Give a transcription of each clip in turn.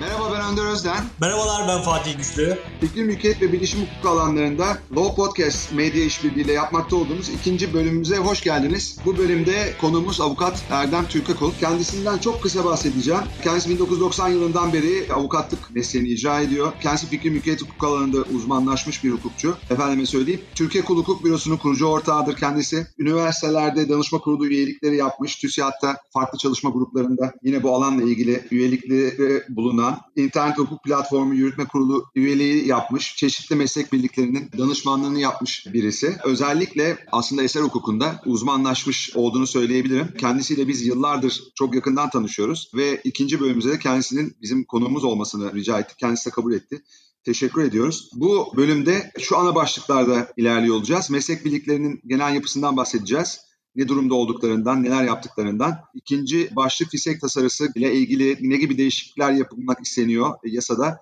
Merhaba ben Önder Özden. Merhabalar ben Fatih Güçlü. Fikri mülkiyet ve bilişim hukuku alanlarında Law Podcast medya işbirliğiyle yapmakta olduğumuz ikinci bölümümüze hoş geldiniz. Bu bölümde konuğumuz avukat Erdem Türkakul. Kendisinden çok kısa bahsedeceğim. Kendisi 1990 yılından beri avukatlık mesleğini icra ediyor. Kendisi fikri mülkiyet hukuku alanında uzmanlaşmış bir hukukçu. Efendime söyleyeyim. Türkiye Kul Hukuk Bürosu'nun kurucu ortağıdır kendisi. Üniversitelerde danışma kurulu üyelikleri yapmış. TÜSİAD'da farklı çalışma gruplarında yine bu alanla ilgili üyelikleri bulunan internet hukuk platformu yürütme kurulu üyeliği yapmış. Çeşitli meslek birliklerinin danışmanlığını yapmış birisi. Özellikle aslında eser hukukunda uzmanlaşmış olduğunu söyleyebilirim. Kendisiyle biz yıllardır çok yakından tanışıyoruz ve ikinci bölümümüzde de kendisinin bizim konuğumuz olmasını rica ettik. Kendisi de kabul etti. Teşekkür ediyoruz. Bu bölümde şu ana başlıklarda ilerliyor olacağız. Meslek birliklerinin genel yapısından bahsedeceğiz ne durumda olduklarından, neler yaptıklarından. İkinci başlık fisek tasarısı ile ilgili ne gibi değişiklikler yapılmak isteniyor yasada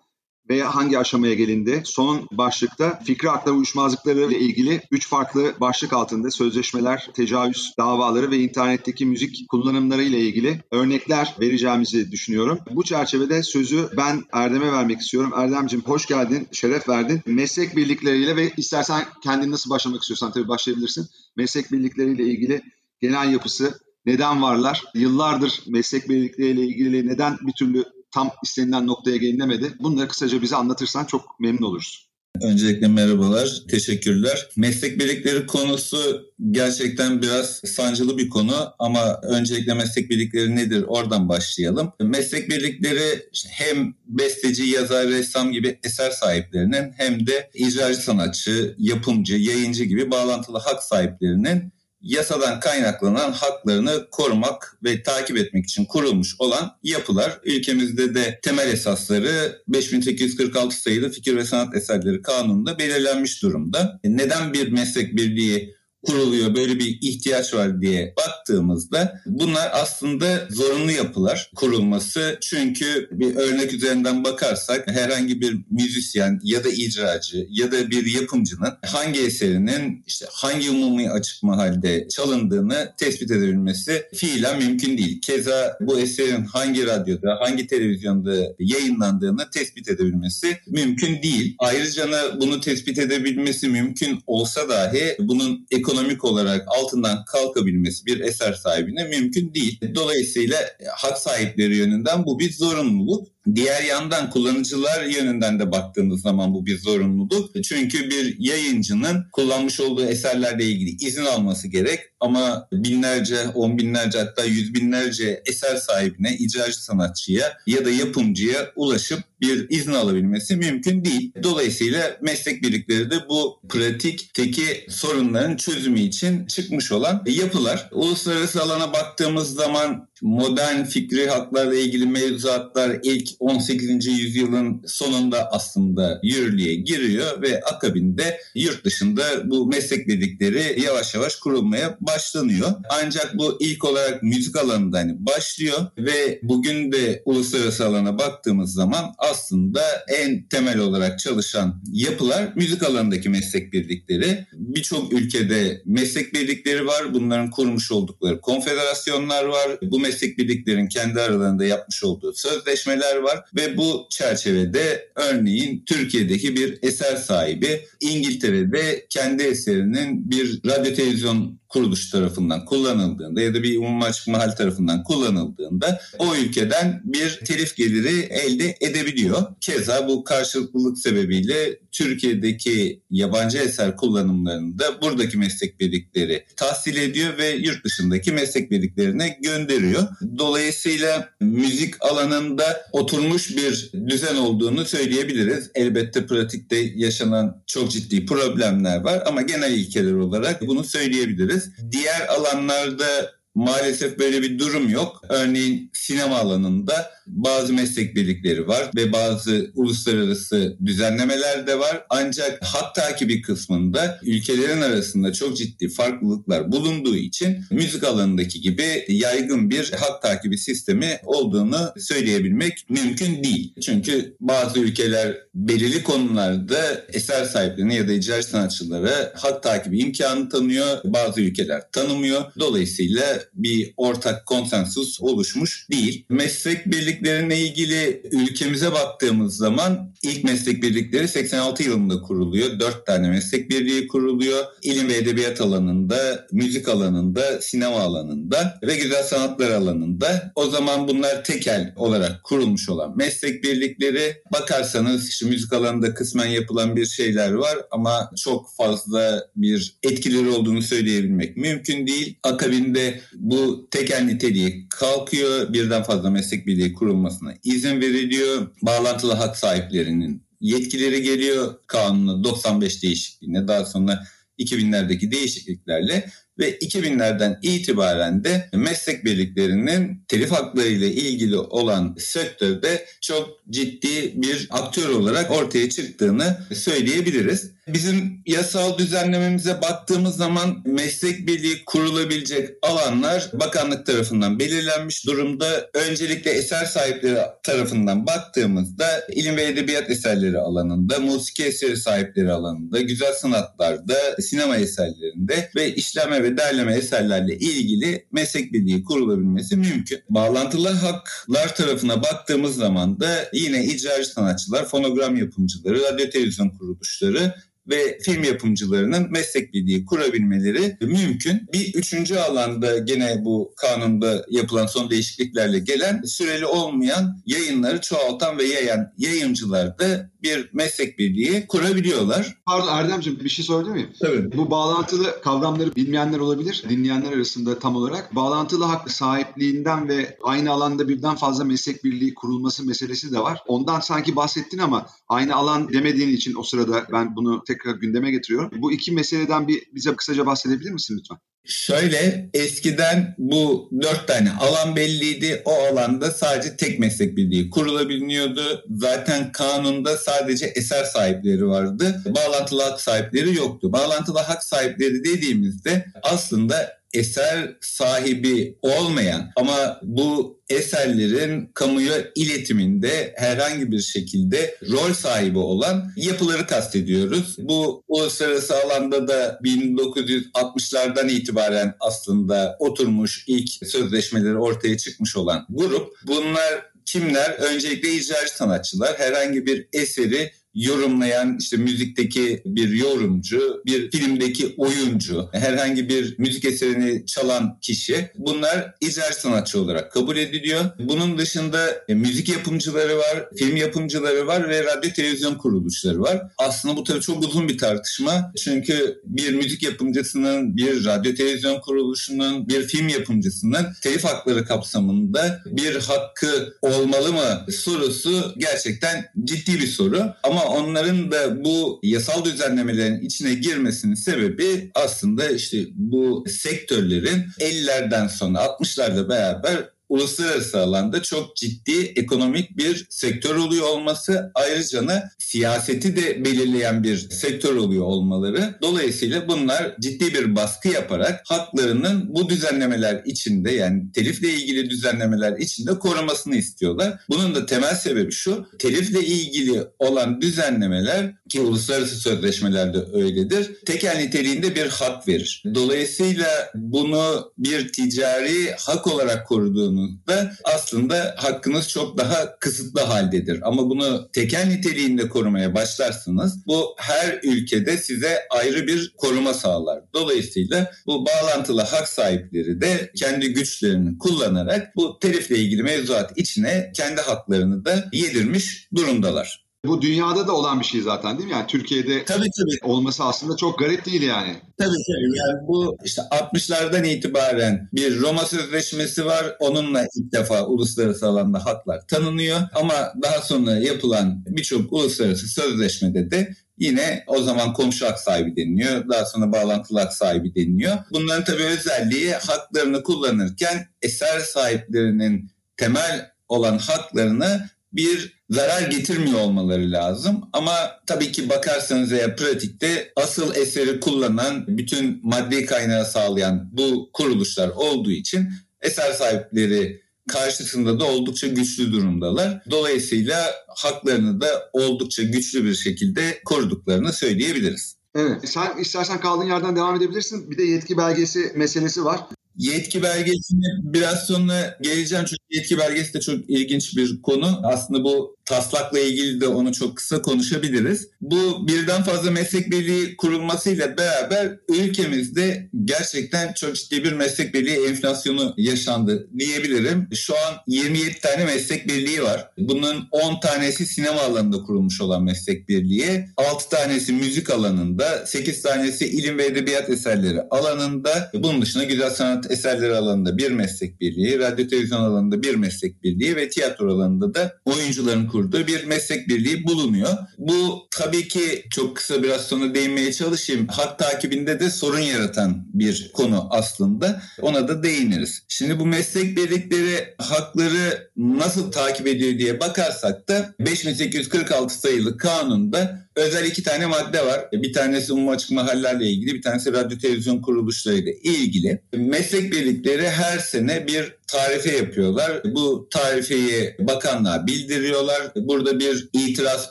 veya hangi aşamaya gelindi? Son başlıkta fikri hakları uyuşmazlıkları ile ilgili üç farklı başlık altında sözleşmeler, tecavüz davaları ve internetteki müzik kullanımları ile ilgili örnekler vereceğimizi düşünüyorum. Bu çerçevede sözü ben Erdem'e vermek istiyorum. Erdem'cim hoş geldin, şeref verdin. Meslek birlikleriyle ve istersen kendin nasıl başlamak istiyorsan tabii başlayabilirsin. Meslek birlikleriyle ilgili genel yapısı, neden varlar? Yıllardır meslek birlikleriyle ilgili neden bir türlü tam istenilen noktaya gelinemedi. Bunları kısaca bize anlatırsan çok memnun oluruz. Öncelikle merhabalar, teşekkürler. Meslek birlikleri konusu gerçekten biraz sancılı bir konu ama öncelikle meslek birlikleri nedir oradan başlayalım. Meslek birlikleri hem besteci, yazar, ressam gibi eser sahiplerinin hem de icracı sanatçı, yapımcı, yayıncı gibi bağlantılı hak sahiplerinin yasadan kaynaklanan haklarını korumak ve takip etmek için kurulmuş olan yapılar. Ülkemizde de temel esasları 5846 sayılı fikir ve sanat eserleri kanununda belirlenmiş durumda. Neden bir meslek birliği kuruluyor böyle bir ihtiyaç var diye baktığımızda bunlar aslında zorunlu yapılar kurulması. Çünkü bir örnek üzerinden bakarsak herhangi bir müzisyen ya da icracı ya da bir yapımcının hangi eserinin işte hangi umumi açık mahalde çalındığını tespit edebilmesi fiilen mümkün değil. Keza bu eserin hangi radyoda, hangi televizyonda yayınlandığını tespit edebilmesi mümkün değil. Ayrıca bunu tespit edebilmesi mümkün olsa dahi bunun ekonomik ekonomik olarak altından kalkabilmesi bir eser sahibine mümkün değil. Dolayısıyla hak sahipleri yönünden bu bir zorunluluk. Diğer yandan kullanıcılar yönünden de baktığımız zaman bu bir zorunluluk. Çünkü bir yayıncının kullanmış olduğu eserlerle ilgili izin alması gerek ama binlerce, on binlerce hatta yüz binlerce eser sahibine, icracı sanatçıya ya da yapımcıya ulaşıp bir izin alabilmesi mümkün değil. Dolayısıyla meslek birlikleri de bu pratikteki sorunların çözümü için çıkmış olan yapılar. Uluslararası alana baktığımız zaman modern fikri haklarla ilgili mevzuatlar ilk 18. yüzyılın sonunda aslında yürürlüğe giriyor ve akabinde yurt dışında bu meslek dedikleri yavaş yavaş kurulmaya başlanıyor. Ancak bu ilk olarak müzik alanında hani başlıyor ve bugün de uluslararası alana baktığımız zaman aslında en temel olarak çalışan yapılar müzik alanındaki meslek birlikleri. Birçok ülkede meslek birlikleri var. Bunların kurmuş oldukları konfederasyonlar var. Bu meslek birliklerin kendi aralarında yapmış olduğu sözleşmeler ve bu çerçevede örneğin Türkiye'deki bir eser sahibi İngiltere'de kendi eserinin bir radyo televizyon kuruluş tarafından kullanıldığında ya da bir umumi açık mahal tarafından kullanıldığında o ülkeden bir telif geliri elde edebiliyor. Keza bu karşılıklılık sebebiyle Türkiye'deki yabancı eser kullanımlarında buradaki meslek birlikleri tahsil ediyor ve yurt dışındaki meslek birliklerine gönderiyor. Dolayısıyla müzik alanında oturmuş bir düzen olduğunu söyleyebiliriz. Elbette pratikte yaşanan çok ciddi problemler var ama genel ilkeler olarak bunu söyleyebiliriz. Diğer alanlarda maalesef böyle bir durum yok. Örneğin sinema alanında bazı meslek birlikleri var ve bazı uluslararası düzenlemeler de var. Ancak hak takibi kısmında ülkelerin arasında çok ciddi farklılıklar bulunduğu için müzik alanındaki gibi yaygın bir hak takibi sistemi olduğunu söyleyebilmek mümkün değil. Çünkü bazı ülkeler belirli konularda eser sahiplerine ya da icra sanatçılara hak takibi imkanı tanıyor. Bazı ülkeler tanımıyor. Dolayısıyla bir ortak konsensus oluşmuş değil. Meslek birliklerine ilgili ülkemize baktığımız zaman ilk meslek birlikleri 86 yılında kuruluyor. 4 tane meslek birliği kuruluyor. İlim ve edebiyat alanında, müzik alanında, sinema alanında ve güzel sanatlar alanında. O zaman bunlar tekel olarak kurulmuş olan meslek birlikleri. Bakarsanız işte müzik alanında kısmen yapılan bir şeyler var ama çok fazla bir etkileri olduğunu söyleyebilmek mümkün değil. Akabinde bu tekel niteliği kalkıyor. Birden fazla meslek birliği kurulmasına izin veriliyor. Bağlantılı hak sahiplerinin yetkileri geliyor kanuna 95 değişikliğine daha sonra 2000'lerdeki değişikliklerle ve 2000'lerden itibaren de meslek birliklerinin telif hakları ile ilgili olan sektörde çok ciddi bir aktör olarak ortaya çıktığını söyleyebiliriz. Bizim yasal düzenlememize baktığımız zaman meslek birliği kurulabilecek alanlar bakanlık tarafından belirlenmiş durumda. Öncelikle eser sahipleri tarafından baktığımızda ilim ve edebiyat eserleri alanında, musiki eseri sahipleri alanında, güzel sanatlarda, sinema eserlerinde ve işleme ve derleme eserlerle ilgili meslek birliği kurulabilmesi mümkün. Bağlantılı haklar tarafına baktığımız zaman da yine icracı sanatçılar, fonogram yapımcıları, radyo televizyon kuruluşları ve film yapımcılarının meslek birliği kurabilmeleri mümkün. Bir üçüncü alanda gene bu kanunda yapılan son değişikliklerle gelen süreli olmayan yayınları çoğaltan ve yayan yayıncılar da bir meslek birliği kurabiliyorlar. Pardon Erdemciğim bir şey sorabilir miyim? Tabii. Bu bağlantılı kavramları bilmeyenler olabilir. Dinleyenler arasında tam olarak. Bağlantılı hak sahipliğinden ve aynı alanda birden fazla meslek birliği kurulması meselesi de var. Ondan sanki bahsettin ama aynı alan demediğin için o sırada ben bunu tekrar gündeme getiriyorum. Bu iki meseleden bir bize kısaca bahsedebilir misin lütfen? Şöyle eskiden bu dört tane alan belliydi. O alanda sadece tek meslek birliği kurulabiliyordu. Zaten kanunda sadece eser sahipleri vardı. Bağlantılı hak sahipleri yoktu. Bağlantılı hak sahipleri dediğimizde aslında eser sahibi olmayan ama bu eserlerin kamuya iletiminde herhangi bir şekilde rol sahibi olan yapıları kastediyoruz. Bu uluslararası alanda da 1960'lardan itibaren aslında oturmuş ilk sözleşmeleri ortaya çıkmış olan grup. Bunlar kimler? Öncelikle icracı sanatçılar herhangi bir eseri yorumlayan işte müzikteki bir yorumcu, bir filmdeki oyuncu, herhangi bir müzik eserini çalan kişi bunlar icra sanatçı olarak kabul ediliyor. Bunun dışında e, müzik yapımcıları var, film yapımcıları var ve radyo televizyon kuruluşları var. Aslında bu tabii çok uzun bir tartışma. Çünkü bir müzik yapımcısının, bir radyo televizyon kuruluşunun, bir film yapımcısının telif hakları kapsamında bir hakkı olmalı mı sorusu gerçekten ciddi bir soru. Ama onların da bu yasal düzenlemelerin içine girmesinin sebebi aslında işte bu sektörlerin 50'lerden sonra 60'larda beraber uluslararası alanda çok ciddi ekonomik bir sektör oluyor olması ayrıca da siyaseti de belirleyen bir sektör oluyor olmaları. Dolayısıyla bunlar ciddi bir baskı yaparak haklarının bu düzenlemeler içinde yani telifle ilgili düzenlemeler içinde korumasını istiyorlar. Bunun da temel sebebi şu telifle ilgili olan düzenlemeler ki uluslararası sözleşmelerde öyledir. Tekel niteliğinde bir hak verir. Dolayısıyla bunu bir ticari hak olarak koruduğunu olduğunuzda aslında hakkınız çok daha kısıtlı haldedir. Ama bunu tekel niteliğinde korumaya başlarsınız bu her ülkede size ayrı bir koruma sağlar. Dolayısıyla bu bağlantılı hak sahipleri de kendi güçlerini kullanarak bu telifle ilgili mevzuat içine kendi haklarını da yedirmiş durumdalar. Bu dünyada da olan bir şey zaten değil mi? Yani Türkiye'de tabii, tabii. olması aslında çok garip değil yani. Tabii tabii. Yani bu işte 60'lardan itibaren bir Roma Sözleşmesi var. Onunla ilk defa uluslararası alanda haklar tanınıyor. Ama daha sonra yapılan birçok uluslararası sözleşmede de Yine o zaman komşu hak sahibi deniliyor. Daha sonra bağlantılı hak sahibi deniliyor. Bunların tabii özelliği haklarını kullanırken eser sahiplerinin temel olan haklarını bir zarar getirmiyor olmaları lazım. Ama tabii ki bakarsanız eğer pratikte asıl eseri kullanan, bütün maddi kaynağı sağlayan bu kuruluşlar olduğu için eser sahipleri karşısında da oldukça güçlü durumdalar. Dolayısıyla haklarını da oldukça güçlü bir şekilde koruduklarını söyleyebiliriz. Evet. Sen istersen kaldığın yerden devam edebilirsin. Bir de yetki belgesi meselesi var. Yetki belgesine biraz sonra geleceğim çünkü yetki belgesi de çok ilginç bir konu. Aslında bu taslakla ilgili de onu çok kısa konuşabiliriz. Bu birden fazla meslek birliği kurulmasıyla beraber ülkemizde gerçekten çok ciddi bir meslek birliği enflasyonu yaşandı diyebilirim. Şu an 27 tane meslek birliği var. Bunun 10 tanesi sinema alanında kurulmuş olan meslek birliği, 6 tanesi müzik alanında, 8 tanesi ilim ve edebiyat eserleri alanında, bunun dışında güzel sanat eserleri alanında bir meslek birliği, radyo televizyon alanında bir meslek birliği ve tiyatro alanında da oyuncuların kurduğu bir meslek birliği bulunuyor. Bu tabii ki çok kısa biraz sonra değinmeye çalışayım. Hak takibinde de sorun yaratan bir konu aslında. Ona da değiniriz. Şimdi bu meslek birlikleri hakları nasıl takip ediyor diye bakarsak da 5846 sayılı kanunda özel iki tane madde var. Bir tanesi umum açık mahallerle ilgili, bir tanesi radyo televizyon kuruluşlarıyla ilgili. Meslek birlikleri her sene bir tarife yapıyorlar. Bu tarifeyi bakanlığa bildiriyorlar. Burada bir itiraz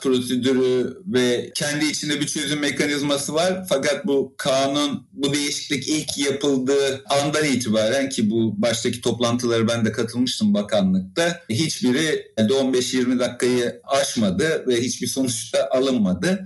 prosedürü ve kendi içinde bir çözüm mekanizması var. Fakat bu kanun, bu değişiklik ilk yapıldığı andan itibaren ki bu baştaki toplantıları ben de katılmıştım bakanlıkta. Hiçbiri 15-20 dakikayı aşmadı ve hiçbir sonuç da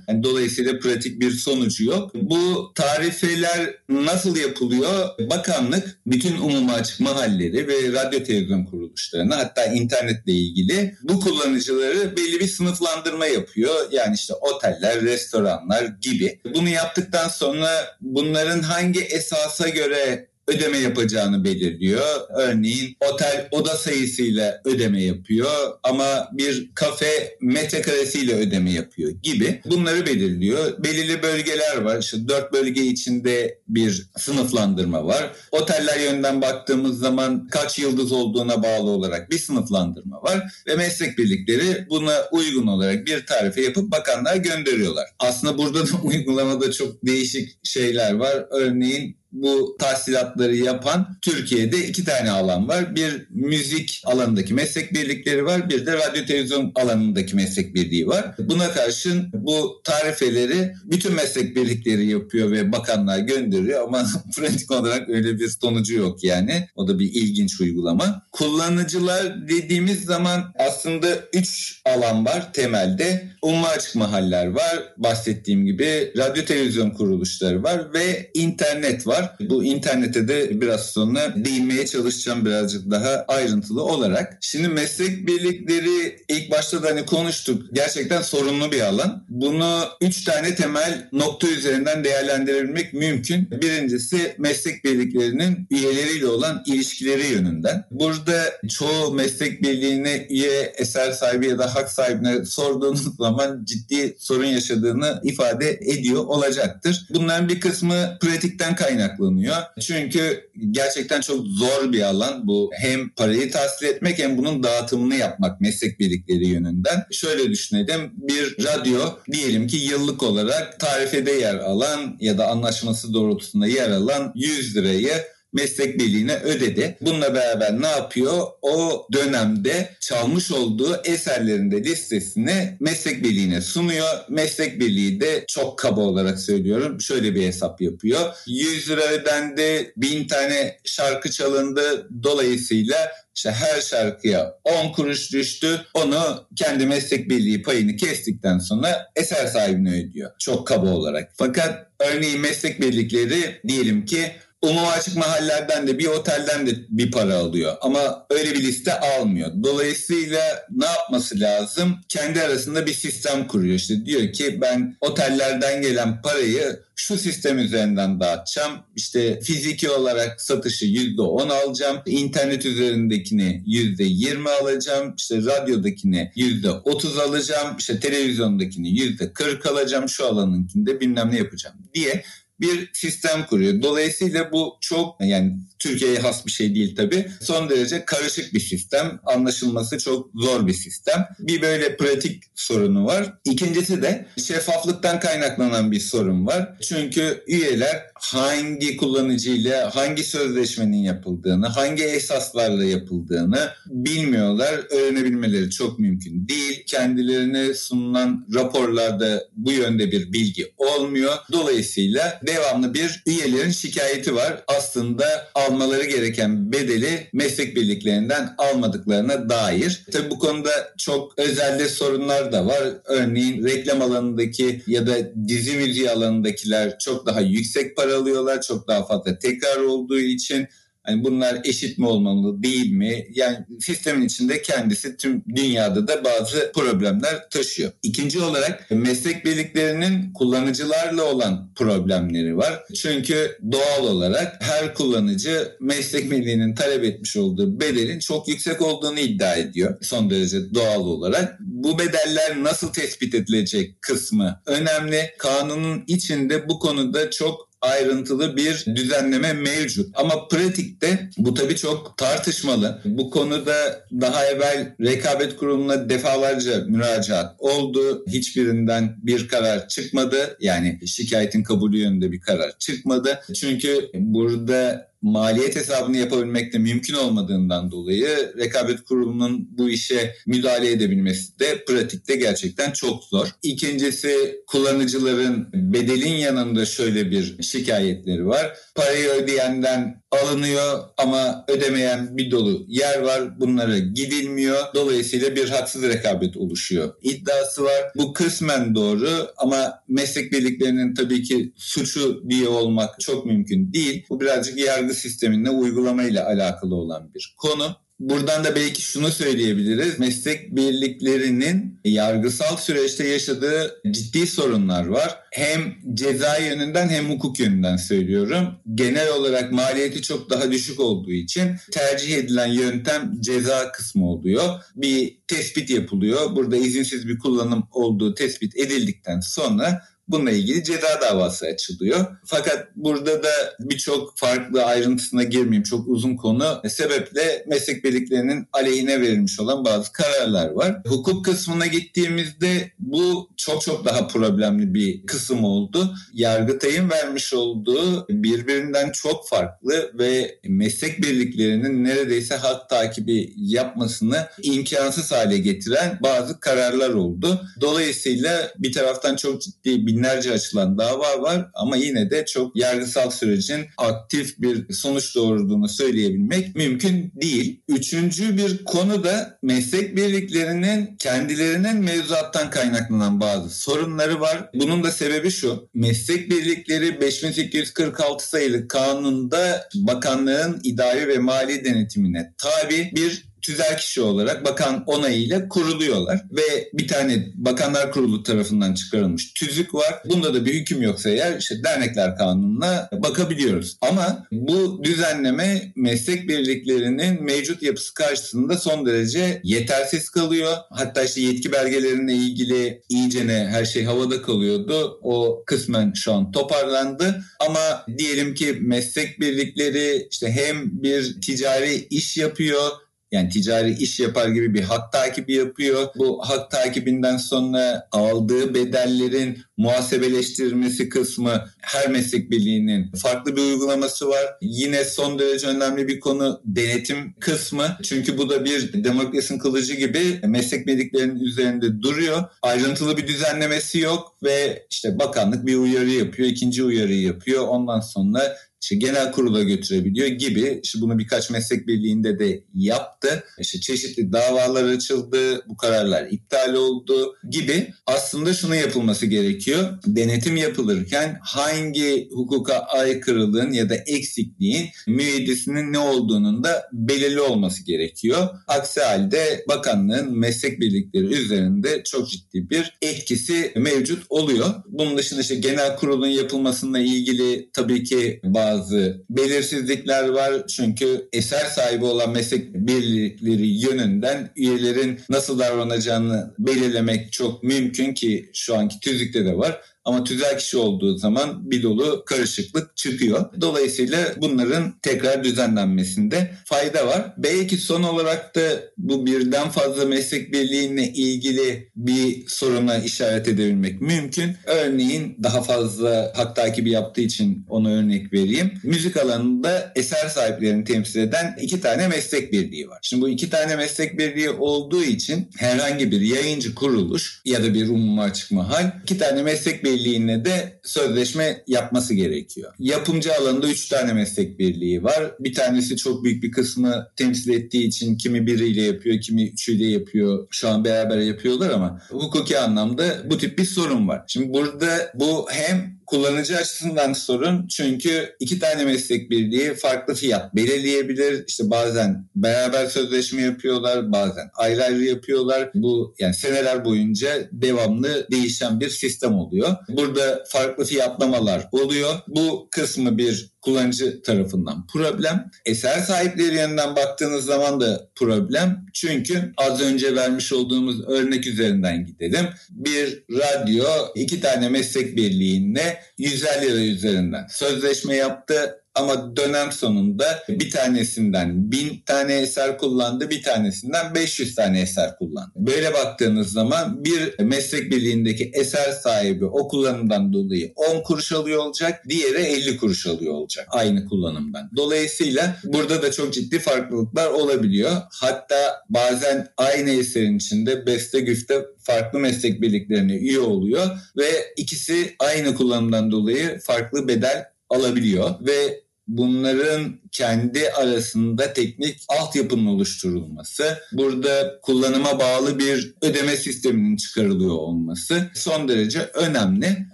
Yani dolayısıyla pratik bir sonucu yok. Bu tarifeler nasıl yapılıyor? Bakanlık bütün umuma açık mahalleri ve radyo televizyon kuruluşlarına hatta internetle ilgili bu kullanıcıları belli bir sınıflandırma yapıyor. Yani işte oteller, restoranlar gibi. Bunu yaptıktan sonra bunların hangi esasa göre ödeme yapacağını belirliyor. Örneğin otel oda sayısıyla ödeme yapıyor ama bir kafe metrekaresiyle ödeme yapıyor gibi. Bunları belirliyor. Belirli bölgeler var. İşte dört bölge içinde bir sınıflandırma var. Oteller yönden baktığımız zaman kaç yıldız olduğuna bağlı olarak bir sınıflandırma var ve meslek birlikleri buna uygun olarak bir tarife yapıp bakanlığa gönderiyorlar. Aslında burada da uygulamada çok değişik şeyler var. Örneğin bu tahsilatları yapan Türkiye'de iki tane alan var. Bir müzik alanındaki meslek birlikleri var. Bir de radyo televizyon alanındaki meslek birliği var. Buna karşın bu tarifeleri bütün meslek birlikleri yapıyor ve bakanlığa gönderiyor ama pratik olarak öyle bir sonucu yok yani. O da bir ilginç uygulama. Kullanıcılar dediğimiz zaman aslında üç alan var temelde. Umma açık mahaller var. Bahsettiğim gibi radyo televizyon kuruluşları var ve internet var var. Bu internete de biraz sonra değinmeye çalışacağım birazcık daha ayrıntılı olarak. Şimdi meslek birlikleri ilk başta da hani konuştuk. Gerçekten sorunlu bir alan. Bunu üç tane temel nokta üzerinden değerlendirebilmek mümkün. Birincisi meslek birliklerinin üyeleriyle olan ilişkileri yönünden. Burada çoğu meslek birliğine üye eser sahibi ya da hak sahibine sorduğunuz zaman ciddi sorun yaşadığını ifade ediyor olacaktır. Bunların bir kısmı pratikten kaynak kaynaklanıyor. Çünkü gerçekten çok zor bir alan bu. Hem parayı tahsil etmek hem bunun dağıtımını yapmak meslek birlikleri yönünden. Şöyle düşünelim bir radyo diyelim ki yıllık olarak tarifede yer alan ya da anlaşması doğrultusunda yer alan 100 lirayı meslek birliğine ödedi. Bununla beraber ne yapıyor? O dönemde çalmış olduğu eserlerin de listesini meslek birliğine sunuyor. Meslek birliği de çok kaba olarak söylüyorum şöyle bir hesap yapıyor. 100 lira ödendi, 1000 tane şarkı çalındı. Dolayısıyla işte her şarkıya 10 kuruş düştü. Onu kendi meslek birliği payını kestikten sonra eser sahibine ödüyor. Çok kaba olarak. Fakat örneğin meslek birlikleri diyelim ki umum açık mahallerden de bir otelden de bir para alıyor. Ama öyle bir liste almıyor. Dolayısıyla ne yapması lazım? Kendi arasında bir sistem kuruyor. İşte diyor ki ben otellerden gelen parayı şu sistem üzerinden dağıtacağım. İşte fiziki olarak satışı %10 alacağım. İnternet üzerindekini %20 alacağım. İşte radyodakini %30 alacağım. İşte televizyondakini %40 alacağım. Şu alanınkinde bilmem ne yapacağım diye bir sistem kuruyor. Dolayısıyla bu çok yani Türkiye'ye has bir şey değil tabii. Son derece karışık bir sistem. Anlaşılması çok zor bir sistem. Bir böyle pratik sorunu var. İkincisi de şeffaflıktan kaynaklanan bir sorun var. Çünkü üyeler hangi kullanıcıyla hangi sözleşmenin yapıldığını, hangi esaslarla yapıldığını bilmiyorlar. Öğrenebilmeleri çok mümkün değil. Kendilerine sunulan raporlarda bu yönde bir bilgi olmuyor. Dolayısıyla devamlı bir üyelerin şikayeti var. Aslında almaları gereken bedeli meslek birliklerinden almadıklarına dair. Tabii bu konuda çok özelde sorunlar da var. Örneğin reklam alanındaki ya da dizi müziği alanındakiler çok daha yüksek para alıyorlar. Çok daha fazla tekrar olduğu için Hani bunlar eşit mi olmalı değil mi? Yani sistemin içinde kendisi tüm dünyada da bazı problemler taşıyor. İkinci olarak meslek birliklerinin kullanıcılarla olan problemleri var. Çünkü doğal olarak her kullanıcı meslek birliğinin talep etmiş olduğu bedelin çok yüksek olduğunu iddia ediyor. Son derece doğal olarak. Bu bedeller nasıl tespit edilecek kısmı önemli. Kanunun içinde bu konuda çok ayrıntılı bir düzenleme mevcut. Ama pratikte bu tabii çok tartışmalı. Bu konuda daha evvel rekabet kuruluna defalarca müracaat oldu. Hiçbirinden bir karar çıkmadı. Yani şikayetin kabulü yönünde bir karar çıkmadı. Çünkü burada maliyet hesabını yapabilmek de mümkün olmadığından dolayı rekabet kurulunun bu işe müdahale edebilmesi de pratikte gerçekten çok zor. İkincisi kullanıcıların bedelin yanında şöyle bir şikayetleri var. Parayı ödeyenden alınıyor ama ödemeyen bir dolu yer var. Bunlara gidilmiyor. Dolayısıyla bir haksız rekabet oluşuyor. İddiası var. Bu kısmen doğru ama meslek birliklerinin tabii ki suçu diye olmak çok mümkün değil. Bu birazcık yargı sisteminde uygulamayla alakalı olan bir konu. Buradan da belki şunu söyleyebiliriz. Meslek birliklerinin yargısal süreçte yaşadığı ciddi sorunlar var. Hem ceza yönünden hem hukuk yönünden söylüyorum. Genel olarak maliyeti çok daha düşük olduğu için tercih edilen yöntem ceza kısmı oluyor. Bir tespit yapılıyor. Burada izinsiz bir kullanım olduğu tespit edildikten sonra Bununla ilgili ceza davası açılıyor. Fakat burada da birçok farklı ayrıntısına girmeyeyim. Çok uzun konu. Sebeple meslek birliklerinin aleyhine verilmiş olan bazı kararlar var. Hukuk kısmına gittiğimizde bu çok çok daha problemli bir kısım oldu. Yargıtay'ın vermiş olduğu birbirinden çok farklı ve meslek birliklerinin neredeyse hak takibi yapmasını imkansız hale getiren bazı kararlar oldu. Dolayısıyla bir taraftan çok ciddi bir binlerce açılan dava var ama yine de çok yargısal sürecin aktif bir sonuç doğurduğunu söyleyebilmek mümkün değil. Üçüncü bir konu da meslek birliklerinin kendilerinin mevzuattan kaynaklanan bazı sorunları var. Bunun da sebebi şu. Meslek birlikleri 5846 sayılı kanunda bakanlığın idari ve mali denetimine tabi bir tüzel kişi olarak bakan onayıyla kuruluyorlar ve bir tane bakanlar kurulu tarafından çıkarılmış tüzük var. Bunda da bir hüküm yoksa eğer işte dernekler kanununa bakabiliyoruz. Ama bu düzenleme meslek birliklerinin mevcut yapısı karşısında son derece yetersiz kalıyor. Hatta işte yetki belgelerine ilgili iyicene her şey havada kalıyordu. O kısmen şu an toparlandı. Ama diyelim ki meslek birlikleri işte hem bir ticari iş yapıyor yani ticari iş yapar gibi bir hak takibi yapıyor. Bu hak takibinden sonra aldığı bedellerin muhasebeleştirilmesi kısmı her meslek birliğinin farklı bir uygulaması var. Yine son derece önemli bir konu denetim kısmı. Çünkü bu da bir demokrasinin kılıcı gibi meslek birliklerinin üzerinde duruyor. Ayrıntılı bir düzenlemesi yok ve işte bakanlık bir uyarı yapıyor, ikinci uyarıyı yapıyor. Ondan sonra işte genel kurula götürebiliyor gibi. İşte bunu birkaç meslek birliğinde de yaptı. İşte çeşitli davalar açıldı, bu kararlar iptal oldu gibi. Aslında şunu yapılması gerekiyor. Denetim yapılırken hangi hukuka aykırılığın ya da eksikliğin müeyyidesinin ne olduğunun da belirli olması gerekiyor. Aksi halde bakanlığın meslek birlikleri üzerinde çok ciddi bir etkisi mevcut oluyor. Bunun dışında işte genel kurulun yapılmasıyla ilgili tabii ki bazı bazı belirsizlikler var. Çünkü eser sahibi olan meslek birlikleri yönünden üyelerin nasıl davranacağını belirlemek çok mümkün ki şu anki tüzükte de var. Ama tüzel kişi olduğu zaman bir dolu karışıklık çıkıyor. Dolayısıyla bunların tekrar düzenlenmesinde fayda var. Belki son olarak da bu birden fazla meslek birliğine ilgili bir soruna işaret edebilmek mümkün. Örneğin daha fazla hak takibi yaptığı için onu örnek vereyim. Müzik alanında eser sahiplerini temsil eden iki tane meslek birliği var. Şimdi bu iki tane meslek birliği olduğu için herhangi bir yayıncı kuruluş ya da bir umuma açık mahal iki tane meslek birliği birliğine de sözleşme yapması gerekiyor. Yapımcı alanında 3 tane meslek birliği var. Bir tanesi çok büyük bir kısmı temsil ettiği için kimi biriyle yapıyor, kimi üçüyle yapıyor. Şu an beraber yapıyorlar ama hukuki anlamda bu tip bir sorun var. Şimdi burada bu hem kullanıcı açısından sorun çünkü iki tane meslek birliği farklı fiyat belirleyebilir. İşte bazen beraber sözleşme yapıyorlar, bazen ayrı ayrı yapıyorlar. Bu yani seneler boyunca devamlı değişen bir sistem oluyor. Burada farklı fiyatlamalar oluyor. Bu kısmı bir kullanıcı tarafından problem. Eser sahipleri yanından baktığınız zaman da problem. Çünkü az önce vermiş olduğumuz örnek üzerinden gidelim. Bir radyo iki tane meslek birliğinde 150 lira üzerinden sözleşme yaptı ama dönem sonunda bir tanesinden bin tane eser kullandı, bir tanesinden 500 tane eser kullandı. Böyle baktığınız zaman bir meslek birliğindeki eser sahibi o kullanımdan dolayı 10 kuruş alıyor olacak, diğeri 50 kuruş alıyor olacak aynı kullanımdan. Dolayısıyla burada da çok ciddi farklılıklar olabiliyor. Hatta bazen aynı eserin içinde beste güfte farklı meslek birliklerine üye oluyor ve ikisi aynı kullanımdan dolayı farklı bedel alabiliyor ve bunların kendi arasında teknik altyapının oluşturulması, burada kullanıma bağlı bir ödeme sisteminin çıkarılıyor olması son derece önemli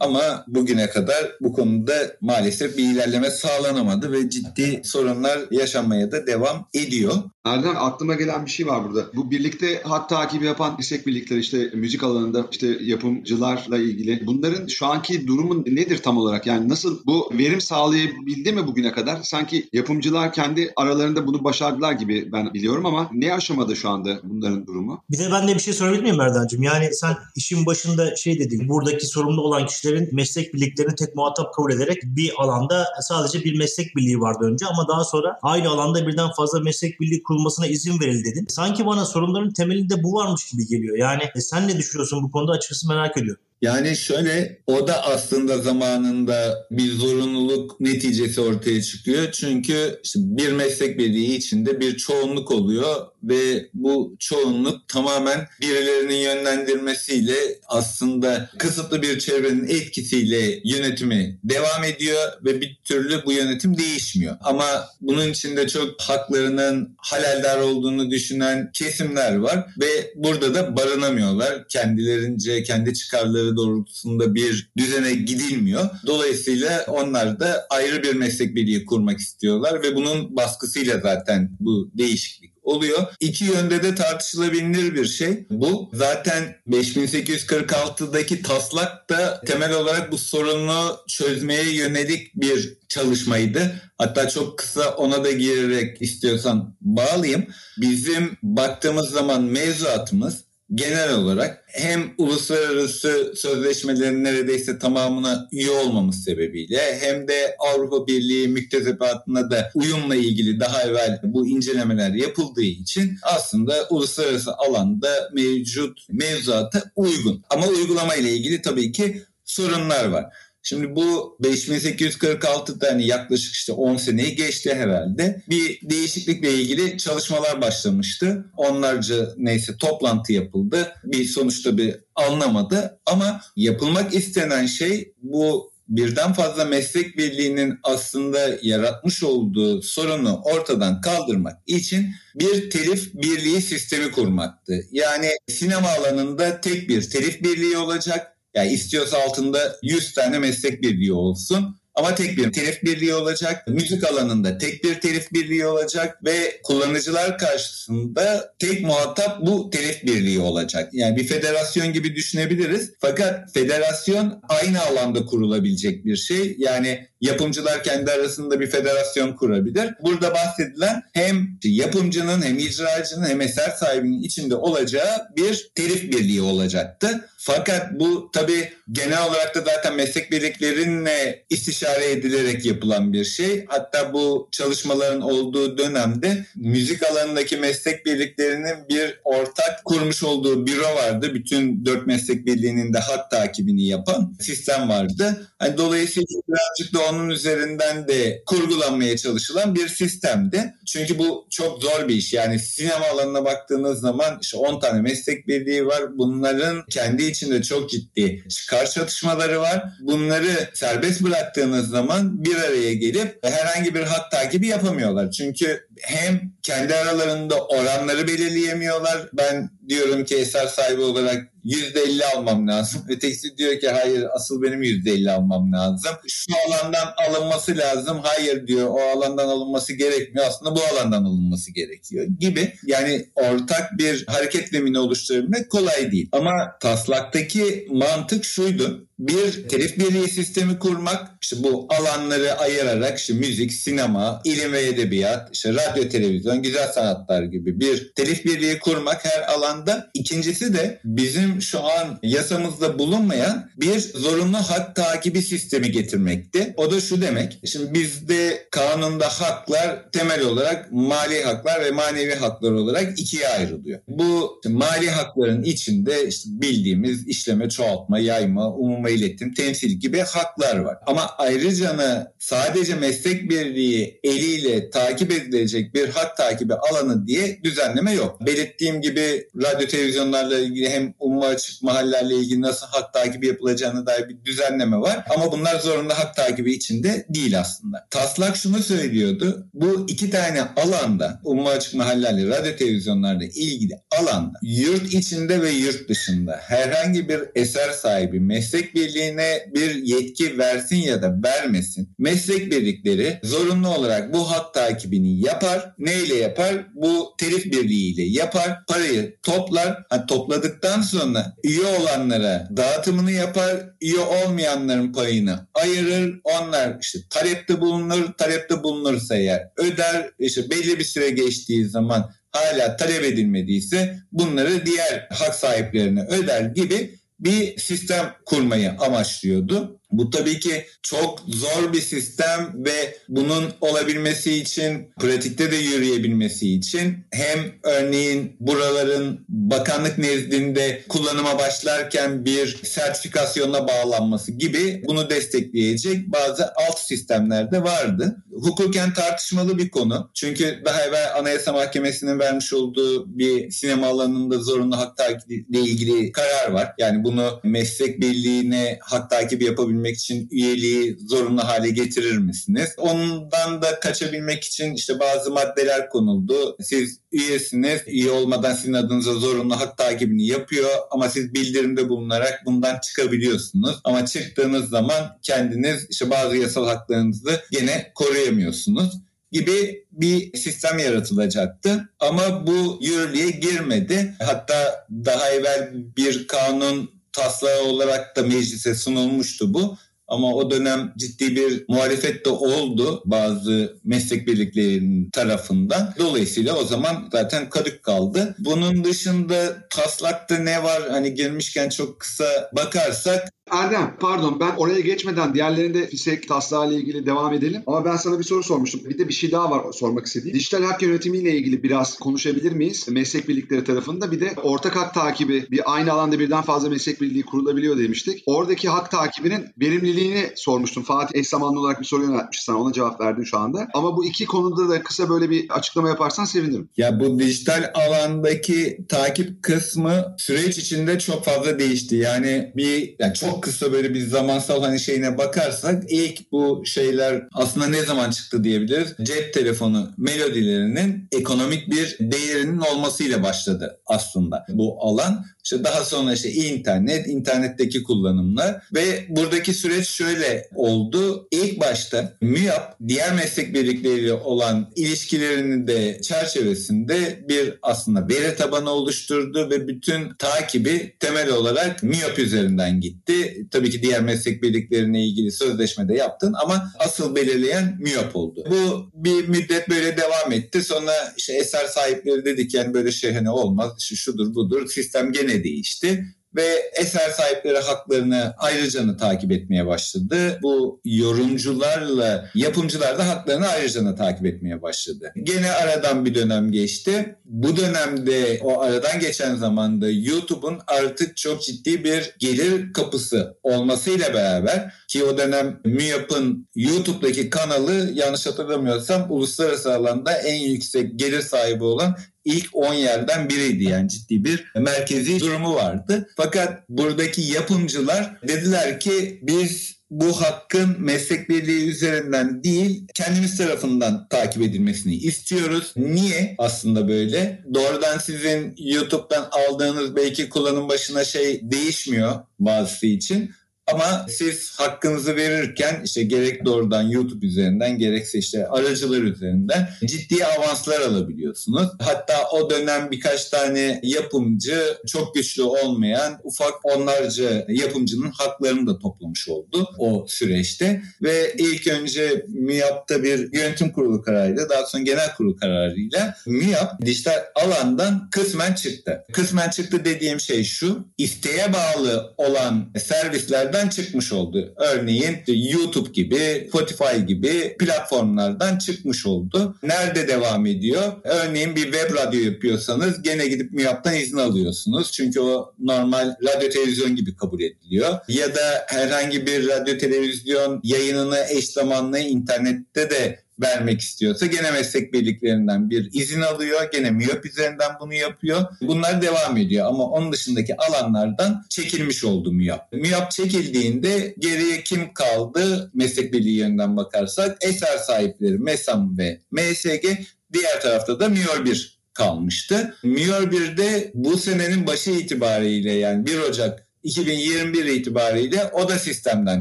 ama bugüne kadar bu konuda maalesef bir ilerleme sağlanamadı ve ciddi sorunlar yaşanmaya da devam ediyor. Erdem aklıma gelen bir şey var burada. Bu birlikte hat takibi yapan istek birlikleri işte müzik alanında işte yapımcılarla ilgili. Bunların şu anki durumu nedir tam olarak? Yani nasıl bu verim sağlayabildi mi bugüne kadar? Sanki yapımcılar kendi aralarında bunu başardılar gibi ben biliyorum ama ne aşamada şu anda bunların durumu? Bir de ben de bir şey sorabilir miyim Erdan'cığım? Yani sen işin başında şey dedin. Buradaki sorumlu olan kişilerin meslek birliklerini tek muhatap kabul ederek bir alanda sadece bir meslek birliği vardı önce ama daha sonra aynı alanda birden fazla meslek birliği kurulmasına izin verildi dedin. Sanki bana sorunların temelinde bu varmış gibi geliyor. Yani e, sen ne düşünüyorsun bu konuda açıkçası merak ediyorum. Yani şöyle o da aslında zamanında bir zorunluluk neticesi ortaya çıkıyor. Çünkü işte bir meslek birliği içinde bir çoğunluk oluyor ve bu çoğunluk tamamen birilerinin yönlendirmesiyle aslında kısıtlı bir çevrenin etkisiyle yönetimi devam ediyor ve bir türlü bu yönetim değişmiyor. Ama bunun içinde çok haklarının haleldar olduğunu düşünen kesimler var ve burada da barınamıyorlar. Kendilerince kendi çıkarları doğrultusunda bir düzene gidilmiyor. Dolayısıyla onlar da ayrı bir meslek birliği kurmak istiyorlar ve bunun baskısıyla zaten bu değişiklik oluyor. İki yönde de tartışılabilir bir şey. Bu zaten 5846'daki taslak da temel olarak bu sorunu çözmeye yönelik bir çalışmaydı. Hatta çok kısa ona da girerek istiyorsan bağlayayım. Bizim baktığımız zaman mevzuatımız genel olarak hem uluslararası sözleşmelerin neredeyse tamamına üye olmamız sebebiyle hem de Avrupa Birliği müktesebatına da uyumla ilgili daha evvel bu incelemeler yapıldığı için aslında uluslararası alanda mevcut mevzuata uygun. Ama uygulama ile ilgili tabii ki sorunlar var. Şimdi bu 5846 tane yaklaşık işte 10 seneyi geçti herhalde. Bir değişiklikle ilgili çalışmalar başlamıştı. Onlarca neyse toplantı yapıldı. Bir sonuçta bir anlamadı ama yapılmak istenen şey bu birden fazla meslek birliğinin aslında yaratmış olduğu sorunu ortadan kaldırmak için bir telif birliği sistemi kurmaktı. Yani sinema alanında tek bir telif birliği olacak yani istiyorsa altında 100 tane meslek birliği olsun. Ama tek bir telif birliği olacak. Müzik alanında tek bir telif birliği olacak ve kullanıcılar karşısında tek muhatap bu telif birliği olacak. Yani bir federasyon gibi düşünebiliriz. Fakat federasyon aynı alanda kurulabilecek bir şey. Yani yapımcılar kendi arasında bir federasyon kurabilir. Burada bahsedilen hem yapımcının hem icracının hem eser sahibinin içinde olacağı bir telif birliği olacaktı. Fakat bu tabii genel olarak da zaten meslek birliklerinle istişare edilerek yapılan bir şey. Hatta bu çalışmaların olduğu dönemde müzik alanındaki meslek birliklerinin bir ortak kurmuş olduğu büro vardı. Bütün dört meslek birliğinin de hat takibini yapan sistem vardı. Yani dolayısıyla birazcık da onun üzerinden de kurgulanmaya çalışılan bir sistemdi. Çünkü bu çok zor bir iş. Yani sinema alanına baktığınız zaman işte 10 tane meslek birliği var. Bunların kendi içinde çok ciddi çıkar çatışmaları var. Bunları serbest bıraktığınız zaman bir araya gelip herhangi bir hat takibi yapamıyorlar. Çünkü hem kendi aralarında oranları belirleyemiyorlar. Ben diyorum ki eser sahibi olarak %50 almam lazım. Ötekisi diyor ki hayır asıl benim %50 almam lazım. Şu alandan alınması lazım. Hayır diyor o alandan alınması gerekmiyor. Aslında bu alandan alınması gerekiyor gibi. Yani ortak bir hareket zemini oluşturabilmek kolay değil. Ama taslaktaki mantık şuydu bir telif birliği sistemi kurmak, işte bu alanları ayırarak işte müzik, sinema, ilim ve edebiyat, işte radyo, televizyon, güzel sanatlar gibi bir telif birliği kurmak her alanda. İkincisi de bizim şu an yasamızda bulunmayan bir zorunlu hak takibi sistemi getirmekti. O da şu demek. Şimdi bizde kanunda haklar temel olarak mali haklar ve manevi haklar olarak ikiye ayrılıyor. Bu mali hakların içinde işte bildiğimiz işleme, çoğaltma, yayma, umum umuma iletim, temsil gibi haklar var. Ama ayrıca sadece meslek birliği eliyle takip edilecek bir hak takibi alanı diye düzenleme yok. Belirttiğim gibi radyo televizyonlarla ilgili hem umuma açık mahallelerle ilgili nasıl hak takibi yapılacağına dair bir düzenleme var. Ama bunlar zorunlu hak takibi içinde değil aslında. Taslak şunu söylüyordu. Bu iki tane alanda umuma açık mahallelerle radyo televizyonlarla ilgili alanda yurt içinde ve yurt dışında herhangi bir eser sahibi meslek birliğine bir yetki versin ya da vermesin. Meslek birlikleri zorunlu olarak bu hat takibini yapar. Neyle yapar? Bu telif birliğiyle yapar. Parayı toplar. Ha, topladıktan sonra üye olanlara dağıtımını yapar. Üye olmayanların payını ayırır. Onlar işte talepte bulunur. Talepte bulunursa eğer öder. İşte belli bir süre geçtiği zaman hala talep edilmediyse bunları diğer hak sahiplerine öder gibi bir sistem kurmayı amaçlıyordu. Bu tabii ki çok zor bir sistem ve bunun olabilmesi için, pratikte de yürüyebilmesi için hem örneğin buraların bakanlık nezdinde kullanıma başlarken bir sertifikasyona bağlanması gibi bunu destekleyecek bazı alt sistemler de vardı. Hukuken tartışmalı bir konu. Çünkü daha evvel Anayasa Mahkemesi'nin vermiş olduğu bir sinema alanında zorunlu hak takibiyle ilgili karar var. Yani bunu meslek birliğine hak takibi yapabilmek yapabilmek için üyeliği zorunlu hale getirir misiniz? Ondan da kaçabilmek için işte bazı maddeler konuldu. Siz üyesiniz, üye olmadan sizin adınıza zorunlu hak takibini yapıyor ama siz bildirimde bulunarak bundan çıkabiliyorsunuz. Ama çıktığınız zaman kendiniz işte bazı yasal haklarınızı yine koruyamıyorsunuz gibi bir sistem yaratılacaktı. Ama bu yürürlüğe girmedi. Hatta daha evvel bir kanun taslağı olarak da meclise sunulmuştu bu. Ama o dönem ciddi bir muhalefet de oldu bazı meslek birliklerinin tarafından. Dolayısıyla o zaman zaten kadük kaldı. Bunun dışında taslakta ne var? Hani gelmişken çok kısa bakarsak Erdem pardon ben oraya geçmeden diğerlerinde FİSEK taslağı ilgili devam edelim. Ama ben sana bir soru sormuştum. Bir de bir şey daha var sormak istediğim. Dijital hak yönetimiyle ilgili biraz konuşabilir miyiz? Meslek birlikleri tarafında bir de ortak hak takibi bir aynı alanda birden fazla meslek birliği kurulabiliyor demiştik. Oradaki hak takibinin verimliliğini sormuştum. Fatih eş zamanlı olarak bir soru yöneltmiş sana. Ona cevap verdin şu anda. Ama bu iki konuda da kısa böyle bir açıklama yaparsan sevinirim. Ya bu dijital alandaki takip kısmı süreç içinde çok fazla değişti. Yani bir yani çok çok kısa böyle bir zamansal hani şeyine bakarsak ilk bu şeyler aslında ne zaman çıktı diyebiliriz. Cep telefonu melodilerinin ekonomik bir değerinin olmasıyla başladı aslında bu alan. İşte daha sonra işte internet, internetteki kullanımlar ve buradaki süreç şöyle oldu. İlk başta MÜYAP diğer meslek birlikleriyle olan ilişkilerini de çerçevesinde bir aslında veri tabanı oluşturdu ve bütün takibi temel olarak MÜYAP üzerinden gitti. Tabii ki diğer meslek birliklerine ilgili sözleşmede yaptın ama asıl belirleyen MÜYAP oldu. Bu bir müddet böyle devam etti. Sonra işte eser sahipleri dedik yani böyle şey hani olmaz, işte şudur budur sistem gene değişti ve eser sahipleri haklarını ayrıcanı takip etmeye başladı. Bu yorumcularla yapımcılar da haklarını ayrıcanı takip etmeye başladı. Gene aradan bir dönem geçti. Bu dönemde o aradan geçen zamanda YouTube'un artık çok ciddi bir gelir kapısı olmasıyla beraber ki o dönem MÜYAP'ın YouTube'daki kanalı yanlış hatırlamıyorsam uluslararası alanda en yüksek gelir sahibi olan ilk 10 yerden biriydi yani ciddi bir merkezi durumu vardı. Fakat buradaki yapımcılar dediler ki biz bu hakkın meslek birliği üzerinden değil kendimiz tarafından takip edilmesini istiyoruz. Niye aslında böyle? Doğrudan sizin YouTube'dan aldığınız belki kullanım başına şey değişmiyor bazısı için. Ama siz hakkınızı verirken işte gerek doğrudan YouTube üzerinden gerekse işte aracılar üzerinden ciddi avanslar alabiliyorsunuz. Hatta o dönem birkaç tane yapımcı çok güçlü olmayan ufak onlarca yapımcının haklarını da toplamış oldu o süreçte. Ve ilk önce MÜYAP'ta bir yönetim kurulu kararıyla daha sonra genel kurulu kararıyla MÜYAP dijital alandan kısmen çıktı. Kısmen çıktı dediğim şey şu isteğe bağlı olan servisler platformlardan çıkmış oldu. Örneğin YouTube gibi, Spotify gibi platformlardan çıkmış oldu. Nerede devam ediyor? Örneğin bir web radyo yapıyorsanız gene gidip MÜYAP'tan izin alıyorsunuz. Çünkü o normal radyo televizyon gibi kabul ediliyor. Ya da herhangi bir radyo televizyon yayınını eş zamanlı internette de vermek istiyorsa gene meslek birliklerinden bir izin alıyor. Gene MÜYAP üzerinden bunu yapıyor. Bunlar devam ediyor ama onun dışındaki alanlardan çekilmiş oldu MÜYAP. MÜYAP çekildiğinde geriye kim kaldı? Meslek birliği yönünden bakarsak eser sahipleri MESAM ve MSG diğer tarafta da MÜYOR 1 kalmıştı. MÜYOR 1'de bu senenin başı itibariyle yani 1 Ocak 2021 itibariyle o da sistemden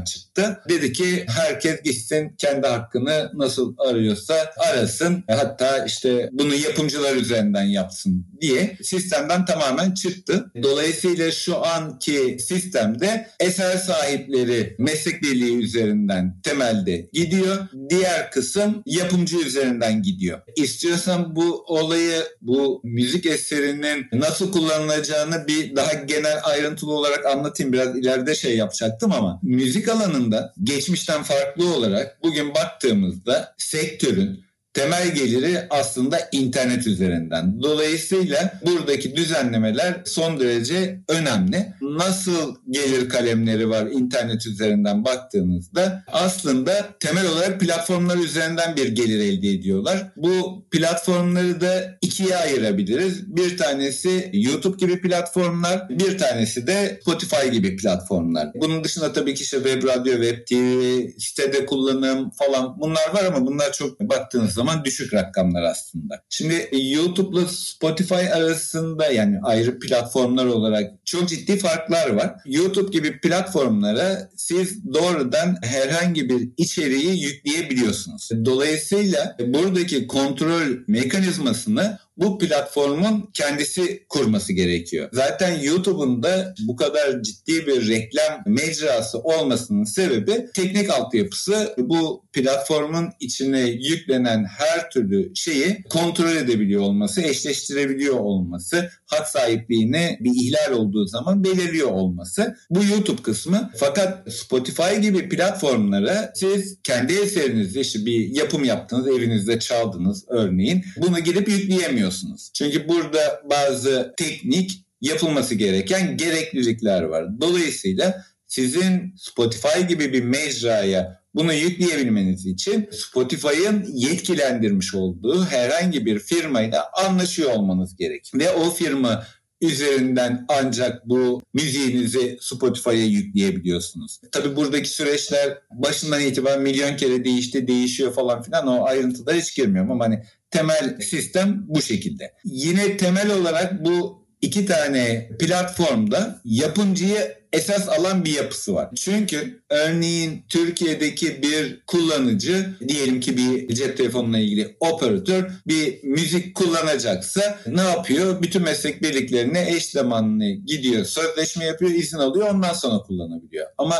çıktı. Dedi ki herkes gitsin kendi hakkını nasıl arıyorsa arasın. Hatta işte bunu yapımcılar üzerinden yapsın diye sistemden tamamen çıktı. Dolayısıyla şu anki sistemde eser sahipleri meslek birliği üzerinden temelde gidiyor. Diğer kısım yapımcı üzerinden gidiyor. İstiyorsan bu olayı bu müzik eserinin nasıl kullanılacağını bir daha genel ayrıntılı olarak anlatayım. Biraz ileride şey yapacaktım ama müzik alanında geçmişten farklı olarak bugün baktığımızda sektörün temel geliri aslında internet üzerinden. Dolayısıyla buradaki düzenlemeler son derece önemli. Nasıl gelir kalemleri var internet üzerinden baktığınızda aslında temel olarak platformlar üzerinden bir gelir elde ediyorlar. Bu platformları da ikiye ayırabiliriz. Bir tanesi YouTube gibi platformlar, bir tanesi de Spotify gibi platformlar. Bunun dışında tabii ki işte web radyo, web TV, sitede kullanım falan bunlar var ama bunlar çok baktığınız zaman düşük rakamlar aslında. Şimdi YouTube'la Spotify arasında yani ayrı platformlar olarak çok ciddi farklar var. YouTube gibi platformlara siz doğrudan herhangi bir içeriği yükleyebiliyorsunuz. Dolayısıyla buradaki kontrol mekanizmasını bu platformun kendisi kurması gerekiyor. Zaten YouTube'un da bu kadar ciddi bir reklam mecrası olmasının sebebi teknik altyapısı bu platformun içine yüklenen her türlü şeyi kontrol edebiliyor olması, eşleştirebiliyor olması, hak sahipliğine bir ihlal olduğu zaman belirliyor olması. Bu YouTube kısmı. Fakat Spotify gibi platformlara siz kendi eserinizde işte bir yapım yaptınız, evinizde çaldınız örneğin. Bunu girip yükleyemiyorsunuz. Çünkü burada bazı teknik yapılması gereken gereklilikler var. Dolayısıyla sizin Spotify gibi bir mecraya bunu yükleyebilmeniz için Spotify'ın yetkilendirmiş olduğu herhangi bir firmayla anlaşıyor olmanız gerek. Ve o firma üzerinden ancak bu müziğinizi Spotify'a yükleyebiliyorsunuz. Tabi buradaki süreçler başından itibaren milyon kere değişti, değişiyor falan filan o ayrıntıda hiç girmiyorum ama hani temel sistem bu şekilde. Yine temel olarak bu iki tane platformda yapımcıyı esas alan bir yapısı var. Çünkü örneğin Türkiye'deki bir kullanıcı diyelim ki bir cep telefonuna ilgili operatör bir müzik kullanacaksa ne yapıyor? Bütün meslek birliklerine eş zamanlı gidiyor, sözleşme yapıyor, izin alıyor ondan sonra kullanabiliyor. Ama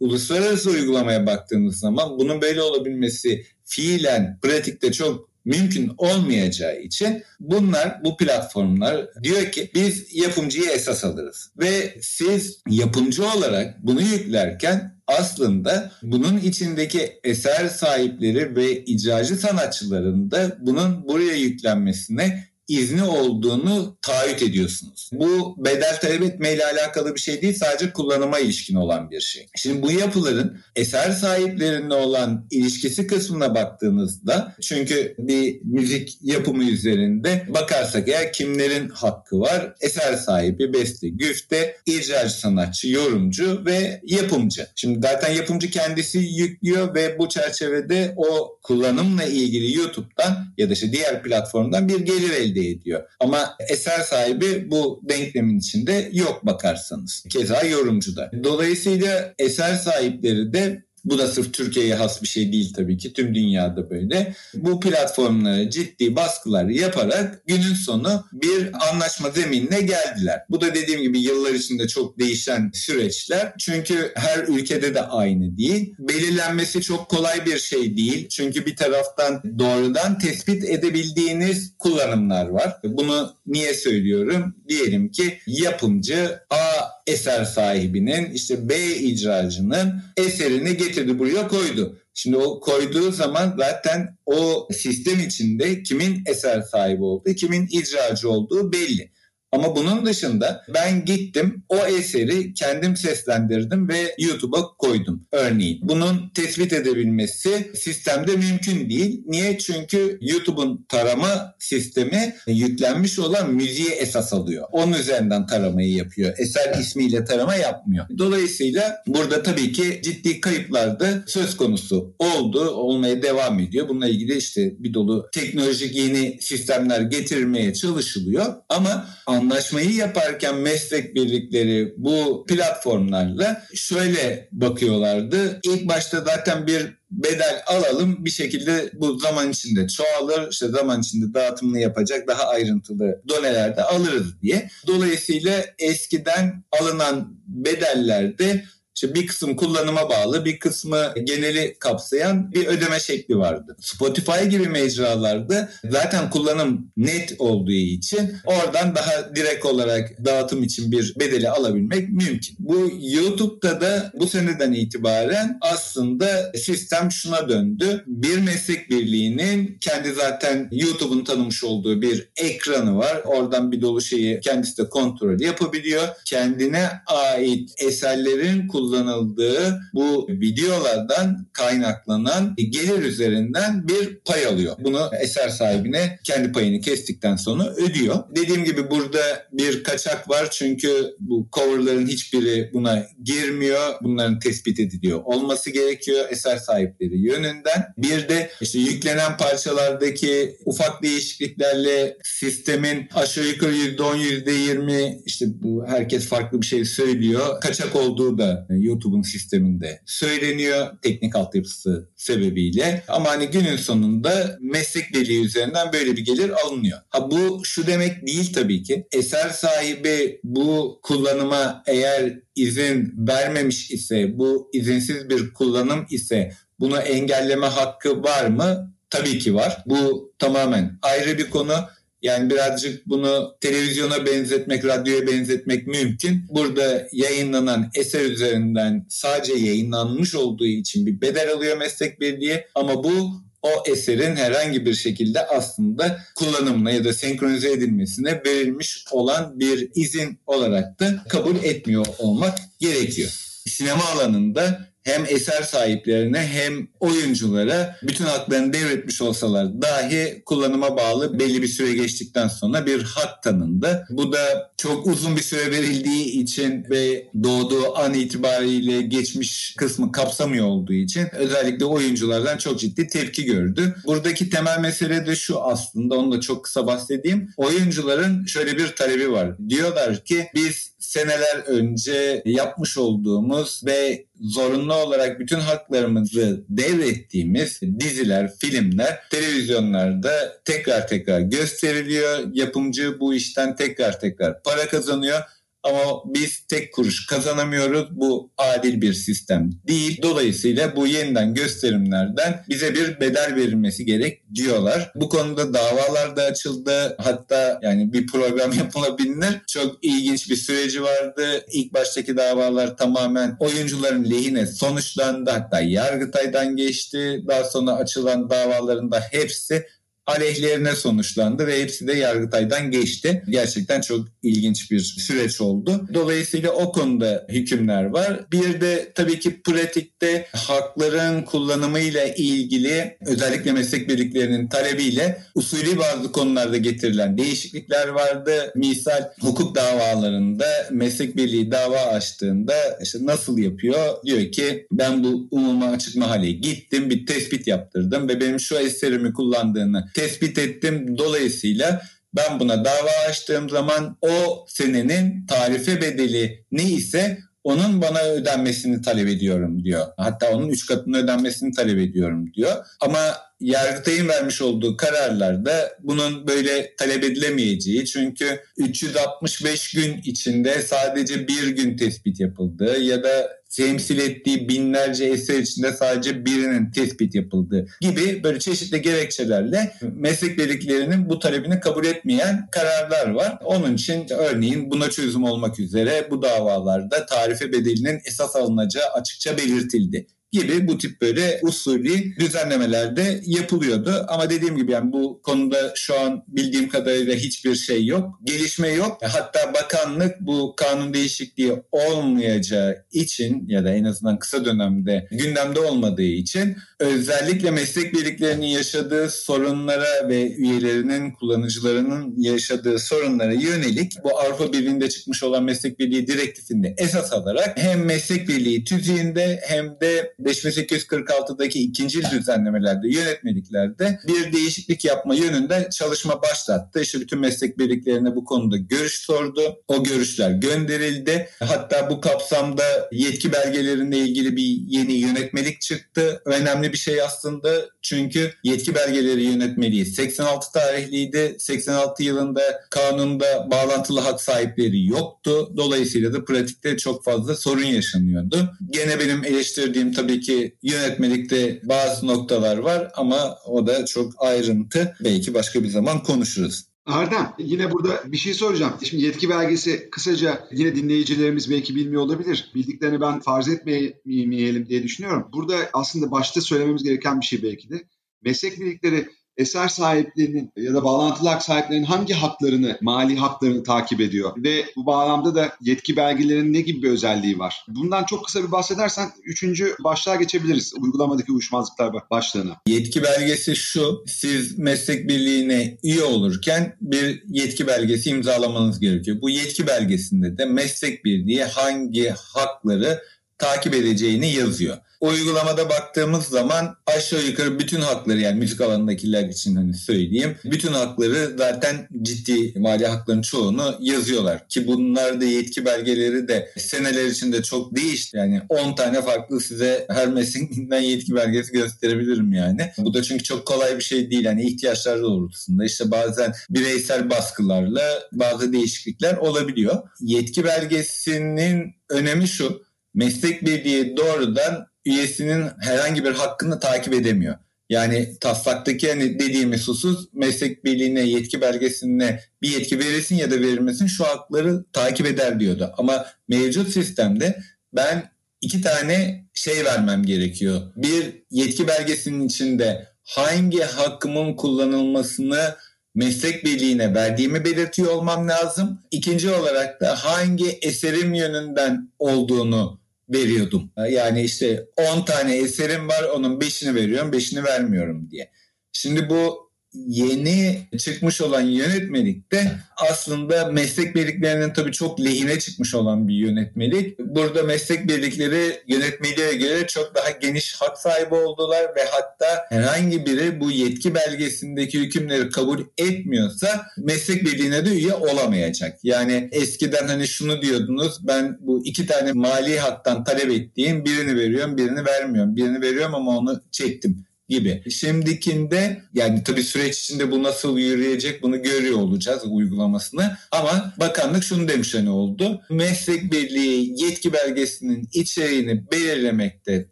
uluslararası uygulamaya baktığımız zaman bunun böyle olabilmesi fiilen pratikte çok mümkün olmayacağı için bunlar bu platformlar diyor ki biz yapımcıyı esas alırız. Ve siz yapımcı olarak bunu yüklerken aslında bunun içindeki eser sahipleri ve icracı sanatçıların da bunun buraya yüklenmesine izni olduğunu taahhüt ediyorsunuz. Bu bedel talep etmeyle alakalı bir şey değil sadece kullanıma ilişkin olan bir şey. Şimdi bu yapıların eser sahiplerine olan ilişkisi kısmına baktığınızda çünkü bir müzik yapımı üzerinde bakarsak eğer kimlerin hakkı var? Eser sahibi, beste, güfte, icracı sanatçı, yorumcu ve yapımcı. Şimdi zaten yapımcı kendisi yüklüyor ve bu çerçevede o kullanımla ilgili YouTube'dan ya da işte diğer platformdan bir gelir elde elde ediyor. Ama eser sahibi bu denklemin içinde yok bakarsanız. Keza yorumcu da. Dolayısıyla eser sahipleri de bu da sırf Türkiye'ye has bir şey değil tabii ki. Tüm dünyada böyle. Bu platformlara ciddi baskılar yaparak günün sonu bir anlaşma zeminine geldiler. Bu da dediğim gibi yıllar içinde çok değişen süreçler. Çünkü her ülkede de aynı değil. Belirlenmesi çok kolay bir şey değil. Çünkü bir taraftan doğrudan tespit edebildiğiniz kullanımlar var. Bunu niye söylüyorum? Diyelim ki yapımcı A eser sahibinin işte B icracının eserini getirdi buraya koydu. Şimdi o koyduğu zaman zaten o sistem içinde kimin eser sahibi olduğu, kimin icracı olduğu belli. Ama bunun dışında ben gittim o eseri kendim seslendirdim ve YouTube'a koydum örneğin. Bunun tespit edebilmesi sistemde mümkün değil. Niye? Çünkü YouTube'un tarama sistemi yüklenmiş olan müziği esas alıyor. Onun üzerinden taramayı yapıyor. Eser ismiyle tarama yapmıyor. Dolayısıyla burada tabii ki ciddi kayıplar da söz konusu oldu. Olmaya devam ediyor. Bununla ilgili işte bir dolu teknolojik yeni sistemler getirmeye çalışılıyor. Ama anlaşmayı yaparken meslek birlikleri bu platformlarla şöyle bakıyorlardı. İlk başta zaten bir bedel alalım bir şekilde bu zaman içinde çoğalır işte zaman içinde dağıtımını yapacak daha ayrıntılı donelerde alırız diye. Dolayısıyla eskiden alınan bedellerde işte bir kısım kullanıma bağlı, bir kısmı geneli kapsayan bir ödeme şekli vardı. Spotify gibi mecralarda zaten kullanım net olduğu için oradan daha direkt olarak dağıtım için bir bedeli alabilmek mümkün. Bu YouTube'da da bu seneden itibaren aslında sistem şuna döndü. Bir meslek birliğinin kendi zaten YouTube'un tanımış olduğu bir ekranı var. Oradan bir dolu şeyi kendisi de kontrol yapabiliyor. Kendine ait eserlerin kullanımı kullanıldığı bu videolardan kaynaklanan gelir üzerinden bir pay alıyor. Bunu eser sahibine kendi payını kestikten sonra ödüyor. Dediğim gibi burada bir kaçak var çünkü bu coverların hiçbiri buna girmiyor. Bunların tespit ediliyor olması gerekiyor eser sahipleri yönünden. Bir de işte yüklenen parçalardaki ufak değişikliklerle sistemin aşağı yukarı %10 %20 işte bu herkes farklı bir şey söylüyor. Kaçak olduğu da YouTube'un sisteminde söyleniyor teknik altyapısı sebebiyle. Ama hani günün sonunda meslek birliği üzerinden böyle bir gelir alınıyor. Ha bu şu demek değil tabii ki. Eser sahibi bu kullanıma eğer izin vermemiş ise, bu izinsiz bir kullanım ise bunu engelleme hakkı var mı? Tabii ki var. Bu tamamen ayrı bir konu. Yani birazcık bunu televizyona benzetmek, radyoya benzetmek mümkün. Burada yayınlanan eser üzerinden sadece yayınlanmış olduğu için bir bedel alıyor meslek birliği ama bu o eserin herhangi bir şekilde aslında kullanımına ya da senkronize edilmesine verilmiş olan bir izin olarak da kabul etmiyor olmak gerekiyor. Sinema alanında hem eser sahiplerine hem oyunculara bütün haklarını devretmiş olsalar dahi kullanıma bağlı belli bir süre geçtikten sonra bir hak tanındı. Bu da çok uzun bir süre verildiği için ve doğduğu an itibariyle geçmiş kısmı kapsamıyor olduğu için özellikle oyunculardan çok ciddi tepki gördü. Buradaki temel mesele de şu aslında onu da çok kısa bahsedeyim. Oyuncuların şöyle bir talebi var. Diyorlar ki biz seneler önce yapmış olduğumuz ve zorunlu olarak bütün haklarımızı devrettiğimiz diziler, filmler televizyonlarda tekrar tekrar gösteriliyor. Yapımcı bu işten tekrar tekrar para kazanıyor. Ama biz tek kuruş kazanamıyoruz. Bu adil bir sistem değil. Dolayısıyla bu yeniden gösterimlerden bize bir bedel verilmesi gerek diyorlar. Bu konuda davalar da açıldı. Hatta yani bir program yapılabilir. Çok ilginç bir süreci vardı. İlk baştaki davalar tamamen oyuncuların lehine sonuçlandı. Hatta Yargıtay'dan geçti. Daha sonra açılan davaların da hepsi aleyhlerine sonuçlandı ve hepsi de Yargıtay'dan geçti. Gerçekten çok ilginç bir süreç oldu. Dolayısıyla o konuda hükümler var. Bir de tabii ki pratikte hakların kullanımıyla ilgili özellikle meslek birliklerinin talebiyle usulü bazı konularda getirilen değişiklikler vardı. Misal hukuk davalarında meslek birliği dava açtığında işte nasıl yapıyor? Diyor ki ben bu umuma açık mahalle gittim bir tespit yaptırdım ve benim şu eserimi kullandığını tespit ettim. Dolayısıyla ben buna dava açtığım zaman o senenin tarife bedeli ne ise onun bana ödenmesini talep ediyorum diyor. Hatta onun üç katını ödenmesini talep ediyorum diyor. Ama Yargıtay'ın vermiş olduğu kararlarda bunun böyle talep edilemeyeceği çünkü 365 gün içinde sadece bir gün tespit yapıldı ya da temsil ettiği binlerce eser içinde sadece birinin tespit yapıldığı gibi böyle çeşitli gerekçelerle meslek birliklerinin bu talebini kabul etmeyen kararlar var. Onun için örneğin buna çözüm olmak üzere bu davalarda tarife bedelinin esas alınacağı açıkça belirtildi gibi bu tip böyle usulü düzenlemelerde yapılıyordu. Ama dediğim gibi yani bu konuda şu an bildiğim kadarıyla hiçbir şey yok. Gelişme yok. Hatta bakanlık bu kanun değişikliği olmayacağı için ya da en azından kısa dönemde gündemde olmadığı için özellikle meslek birliklerinin yaşadığı sorunlara ve üyelerinin kullanıcılarının yaşadığı sorunlara yönelik bu Avrupa Birliği'nde çıkmış olan meslek birliği direktifinde esas alarak hem meslek birliği tüzüğünde hem de 5846'daki ikinci düzenlemelerde, yönetmeliklerde bir değişiklik yapma yönünde çalışma başlattı. İşte bütün meslek birliklerine bu konuda görüş sordu. O görüşler gönderildi. Hatta bu kapsamda yetki belgelerine ilgili bir yeni yönetmelik çıktı. Önemli bir şey aslında çünkü yetki belgeleri yönetmeliği 86 tarihliydi. 86 yılında kanunda bağlantılı hak sahipleri yoktu. Dolayısıyla da pratikte çok fazla sorun yaşanıyordu. Gene benim eleştirdiğim tabii tabii ki yönetmelikte bazı noktalar var ama o da çok ayrıntı. Belki başka bir zaman konuşuruz. Erdem yine burada bir şey soracağım. Şimdi yetki belgesi kısaca yine dinleyicilerimiz belki bilmiyor olabilir. Bildiklerini ben farz etmeyelim diye düşünüyorum. Burada aslında başta söylememiz gereken bir şey belki de. Meslek birlikleri eser sahiplerinin ya da bağlantılı hak sahiplerinin hangi haklarını, mali haklarını takip ediyor? Ve bu bağlamda da yetki belgelerinin ne gibi bir özelliği var? Bundan çok kısa bir bahsedersen üçüncü başlığa geçebiliriz. Uygulamadaki uyuşmazlıklar başlığına. Yetki belgesi şu, siz meslek birliğine üye olurken bir yetki belgesi imzalamanız gerekiyor. Bu yetki belgesinde de meslek birliği hangi hakları takip edeceğini yazıyor. Uygulamada baktığımız zaman aşağı yukarı bütün hakları yani müzik alanındakiler için hani söyleyeyim. Bütün hakları zaten ciddi mali hakların çoğunu yazıyorlar. Ki bunlar da yetki belgeleri de seneler içinde çok değişti. Yani 10 tane farklı size her mesleğinden yetki belgesi gösterebilirim yani. Bu da çünkü çok kolay bir şey değil. Yani ihtiyaçlar doğrultusunda işte bazen bireysel baskılarla bazı değişiklikler olabiliyor. Yetki belgesinin önemi şu meslek birliği doğrudan üyesinin herhangi bir hakkını takip edemiyor. Yani taslaktaki hani dediğimiz husus meslek birliğine yetki belgesine bir yetki verilsin ya da verilmesin şu hakları takip eder diyordu. Ama mevcut sistemde ben iki tane şey vermem gerekiyor. Bir yetki belgesinin içinde hangi hakkımın kullanılmasını meslek birliğine verdiğimi belirtiyor olmam lazım. İkinci olarak da hangi eserim yönünden olduğunu veriyordum. Yani işte 10 tane eserim var onun 5'ini veriyorum 5'ini vermiyorum diye. Şimdi bu yeni çıkmış olan yönetmelikte aslında meslek birliklerinin tabii çok lehine çıkmış olan bir yönetmelik. Burada meslek birlikleri yönetmeliğe göre çok daha geniş hak sahibi oldular ve hatta herhangi biri bu yetki belgesindeki hükümleri kabul etmiyorsa meslek birliğine de üye olamayacak. Yani eskiden hani şunu diyordunuz ben bu iki tane mali haktan talep ettiğim birini veriyorum birini vermiyorum. Birini veriyorum ama onu çektim gibi. Şimdikinde yani tabii süreç içinde bu nasıl yürüyecek bunu görüyor olacağız uygulamasını. Ama bakanlık şunu demiş hani oldu. Meslek birliği yetki belgesinin içeriğini belirlemekte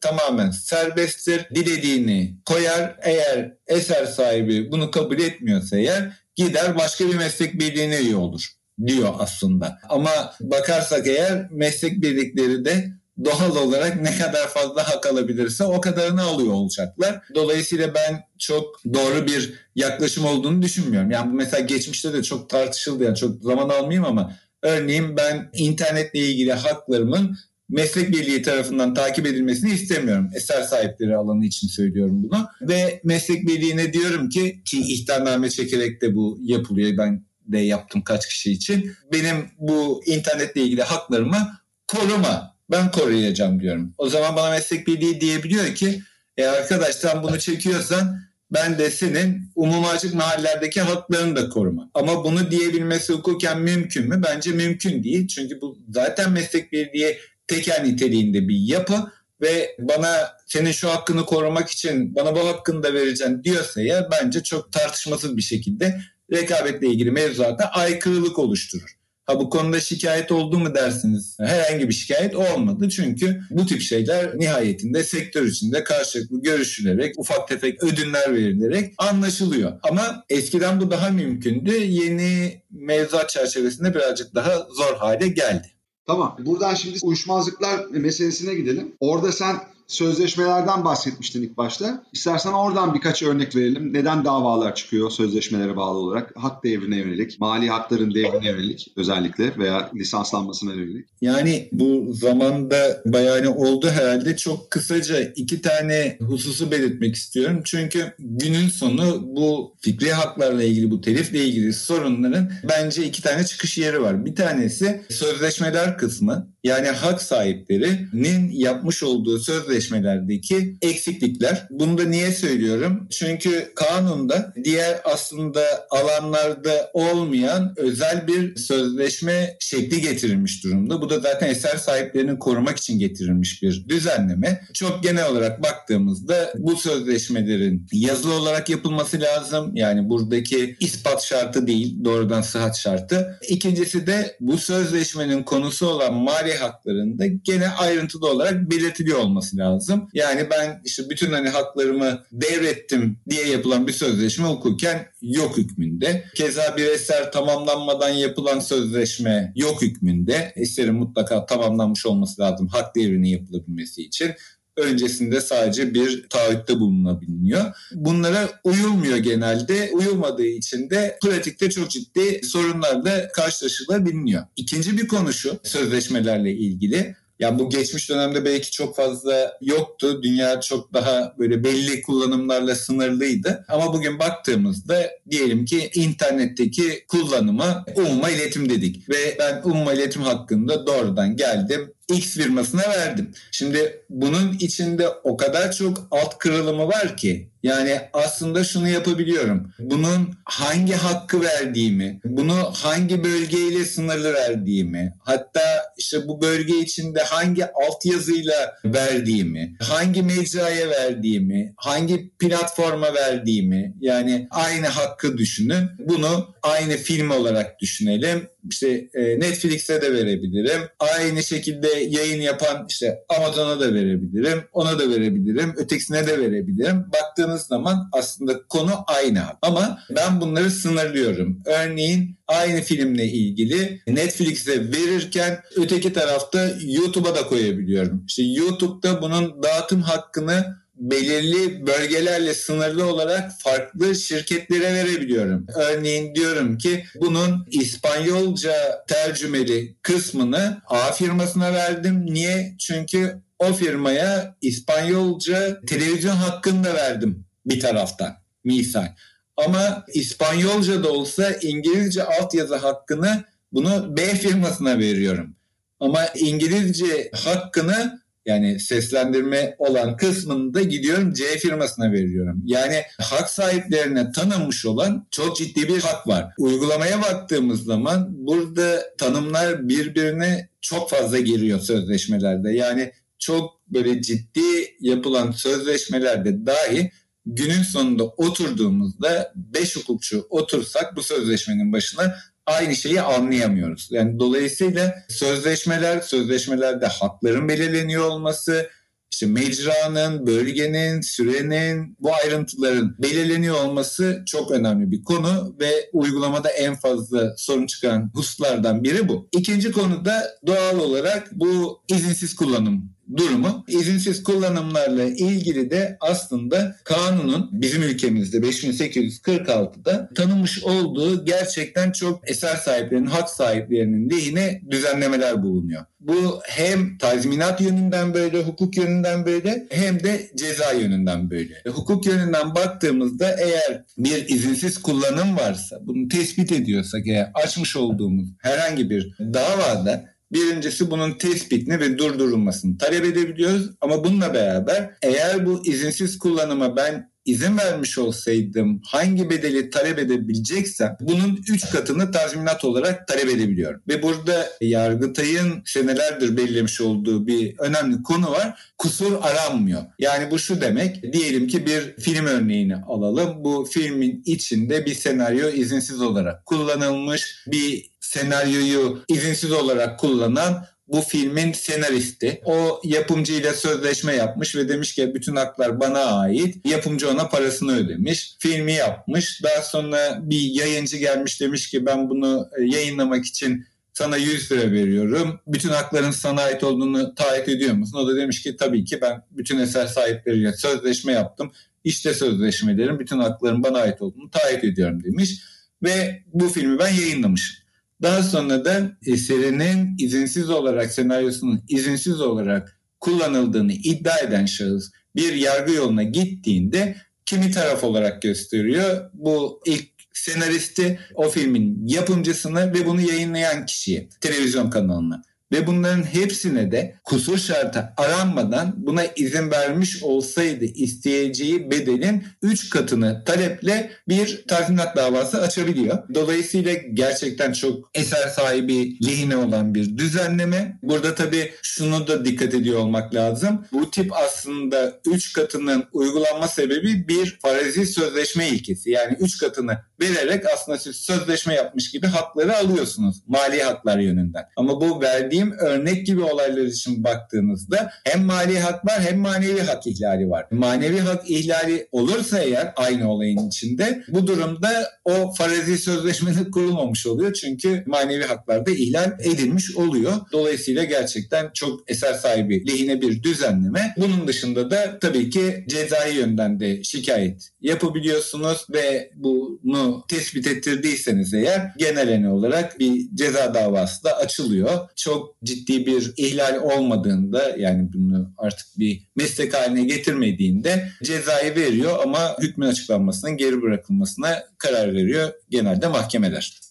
tamamen serbesttir. Dilediğini koyar. Eğer eser sahibi bunu kabul etmiyorsa eğer gider başka bir meslek birliğine üye olur diyor aslında. Ama bakarsak eğer meslek birlikleri de doğal olarak ne kadar fazla hak alabilirse o kadarını alıyor olacaklar. Dolayısıyla ben çok doğru bir yaklaşım olduğunu düşünmüyorum. Yani bu mesela geçmişte de çok tartışıldı yani çok zaman almayayım ama örneğin ben internetle ilgili haklarımın meslek birliği tarafından takip edilmesini istemiyorum. Eser sahipleri alanı için söylüyorum bunu. Ve meslek birliğine diyorum ki ki ihtarname çekerek de bu yapılıyor. Ben de yaptım kaç kişi için. Benim bu internetle ilgili haklarımı koruma. Ben koruyacağım diyorum. O zaman bana meslek birliği diyebiliyor ki e arkadaş sen bunu çekiyorsan ben de senin umuma açık mahallelerdeki haklarını da koruma. Ama bunu diyebilmesi hukuken mümkün mü? Bence mümkün değil. Çünkü bu zaten meslek birliği tekel niteliğinde bir yapı ve bana senin şu hakkını korumak için bana bu hakkını da vereceksin diyorsa ya bence çok tartışmasız bir şekilde rekabetle ilgili mevzuata aykırılık oluşturur. Ha bu konuda şikayet oldu mu dersiniz? Herhangi bir şikayet olmadı. Çünkü bu tip şeyler nihayetinde sektör içinde karşılıklı görüşülerek, ufak tefek ödünler verilerek anlaşılıyor. Ama eskiden bu daha mümkündü. Yeni mevzuat çerçevesinde birazcık daha zor hale geldi. Tamam. Buradan şimdi uyuşmazlıklar meselesine gidelim. Orada sen sözleşmelerden bahsetmiştin ilk başta. İstersen oradan birkaç örnek verelim. Neden davalar çıkıyor sözleşmelere bağlı olarak? Hak devrine yönelik, mali hakların devrine yönelik özellikle veya lisanslanmasına yönelik. Yani bu zamanda bayağı oldu herhalde. Çok kısaca iki tane hususu belirtmek istiyorum. Çünkü günün sonu bu fikri haklarla ilgili, bu telifle ilgili sorunların bence iki tane çıkış yeri var. Bir tanesi sözleşmeler kısmı. Yani hak sahiplerinin yapmış olduğu sözleşmelerdeki eksiklikler. Bunu da niye söylüyorum? Çünkü kanunda diğer aslında alanlarda olmayan özel bir sözleşme şekli getirilmiş durumda. Bu da zaten eser sahiplerini korumak için getirilmiş bir düzenleme. Çok genel olarak baktığımızda bu sözleşmelerin yazılı olarak yapılması lazım. Yani buradaki ispat şartı değil, doğrudan sıhhat şartı. İkincisi de bu sözleşmenin konusu olan mali haklarında gene ayrıntılı olarak belirtiliyor olması lazım. Yani ben işte bütün hani haklarımı devrettim diye yapılan bir sözleşme hukuken yok hükmünde. Keza bir eser tamamlanmadan yapılan sözleşme yok hükmünde. Eserin mutlaka tamamlanmış olması lazım hak devrinin yapılabilmesi için öncesinde sadece bir taahhütte bulunabiliyor. Bunlara uyulmuyor genelde. Uyulmadığı için de pratikte çok ciddi sorunlarla karşılaşılabiliyor. İkinci bir konu şu sözleşmelerle ilgili. Yani bu geçmiş dönemde belki çok fazla yoktu. Dünya çok daha böyle belli kullanımlarla sınırlıydı. Ama bugün baktığımızda diyelim ki internetteki kullanımı umuma iletim dedik. Ve ben umuma iletim hakkında doğrudan geldim X firmasına verdim. Şimdi bunun içinde o kadar çok alt kırılımı var ki yani aslında şunu yapabiliyorum. Bunun hangi hakkı verdiğimi, bunu hangi bölgeyle sınırlı verdiğimi, hatta işte bu bölge içinde hangi altyazıyla verdiğimi, hangi mecraya verdiğimi, hangi platforma verdiğimi yani aynı hakkı düşünün. Bunu aynı film olarak düşünelim işte e, Netflix'e de verebilirim. Aynı şekilde yayın yapan işte Amazon'a da verebilirim. Ona da verebilirim. Ötekisine de verebilirim. Baktığınız zaman aslında konu aynı. Ama ben bunları sınırlıyorum. Örneğin aynı filmle ilgili Netflix'e verirken öteki tarafta YouTube'a da koyabiliyorum. İşte YouTube'da bunun dağıtım hakkını belirli bölgelerle sınırlı olarak farklı şirketlere verebiliyorum. Örneğin diyorum ki bunun İspanyolca tercümeli kısmını A firmasına verdim. Niye? Çünkü o firmaya İspanyolca televizyon hakkını da verdim bir taraftan. Misal. Ama İspanyolca da olsa İngilizce altyazı hakkını bunu B firmasına veriyorum. Ama İngilizce hakkını yani seslendirme olan kısmını da gidiyorum C firmasına veriyorum. Yani hak sahiplerine tanınmış olan çok ciddi bir hak var. Uygulamaya baktığımız zaman burada tanımlar birbirine çok fazla giriyor sözleşmelerde. Yani çok böyle ciddi yapılan sözleşmelerde dahi günün sonunda oturduğumuzda 5 hukukçu otursak bu sözleşmenin başına aynı şeyi anlayamıyoruz. Yani dolayısıyla sözleşmeler, sözleşmelerde hakların belirleniyor olması, işte mecranın, bölgenin, sürenin, bu ayrıntıların belirleniyor olması çok önemli bir konu ve uygulamada en fazla sorun çıkaran hususlardan biri bu. İkinci konu da doğal olarak bu izinsiz kullanım durumu. İzinsiz kullanımlarla ilgili de aslında kanunun bizim ülkemizde 5846'da tanımış olduğu gerçekten çok eser sahiplerinin, hak sahiplerinin lehine düzenlemeler bulunuyor. Bu hem tazminat yönünden böyle, hukuk yönünden böyle hem de ceza yönünden böyle. E, hukuk yönünden baktığımızda eğer bir izinsiz kullanım varsa, bunu tespit ediyorsak eğer açmış olduğumuz herhangi bir davada Birincisi bunun tespitini ve durdurulmasını talep edebiliyoruz. Ama bununla beraber eğer bu izinsiz kullanıma ben izin vermiş olsaydım hangi bedeli talep edebileceksem bunun 3 katını tazminat olarak talep edebiliyorum. Ve burada Yargıtay'ın senelerdir belirlemiş olduğu bir önemli konu var. Kusur aranmıyor. Yani bu şu demek diyelim ki bir film örneğini alalım. Bu filmin içinde bir senaryo izinsiz olarak kullanılmış. Bir senaryoyu izinsiz olarak kullanan bu filmin senaristi. O yapımcıyla sözleşme yapmış ve demiş ki bütün haklar bana ait. Yapımcı ona parasını ödemiş. Filmi yapmış. Daha sonra bir yayıncı gelmiş demiş ki ben bunu e, yayınlamak için sana 100 lira veriyorum. Bütün hakların sana ait olduğunu taahhüt ediyor musun? O da demiş ki tabii ki ben bütün eser sahipleriyle sözleşme yaptım. İşte sözleşmelerin bütün hakların bana ait olduğunu taahhüt ediyorum demiş. Ve bu filmi ben yayınlamışım. Daha sonra da eserinin izinsiz olarak, senaryosunun izinsiz olarak kullanıldığını iddia eden şahıs bir yargı yoluna gittiğinde kimi taraf olarak gösteriyor? Bu ilk senaristi, o filmin yapımcısını ve bunu yayınlayan kişiyi, televizyon kanalına ve bunların hepsine de kusur şartı aranmadan buna izin vermiş olsaydı isteyeceği bedelin 3 katını taleple bir tazminat davası açabiliyor. Dolayısıyla gerçekten çok eser sahibi lehine olan bir düzenleme. Burada tabii şunu da dikkat ediyor olmak lazım. Bu tip aslında 3 katının uygulanma sebebi bir farazi sözleşme ilkesi. Yani 3 katını vererek aslında siz sözleşme yapmış gibi hakları alıyorsunuz mali haklar yönünden. Ama bu verdiğim örnek gibi olaylar için baktığınızda hem mali hak var hem manevi hak ihlali var. Manevi hak ihlali olursa eğer aynı olayın içinde bu durumda o farazi sözleşmede kurulmamış oluyor. Çünkü manevi haklar da ihlal edilmiş oluyor. Dolayısıyla gerçekten çok eser sahibi lehine bir düzenleme. Bunun dışında da tabii ki cezai yönden de şikayet yapabiliyorsunuz ve bunu tespit ettirdiyseniz eğer geneleni olarak bir ceza davası da açılıyor. Çok ciddi bir ihlal olmadığında yani bunu artık bir meslek haline getirmediğinde cezayı veriyor ama hükmün açıklanmasının geri bırakılmasına karar veriyor genelde mahkemeler.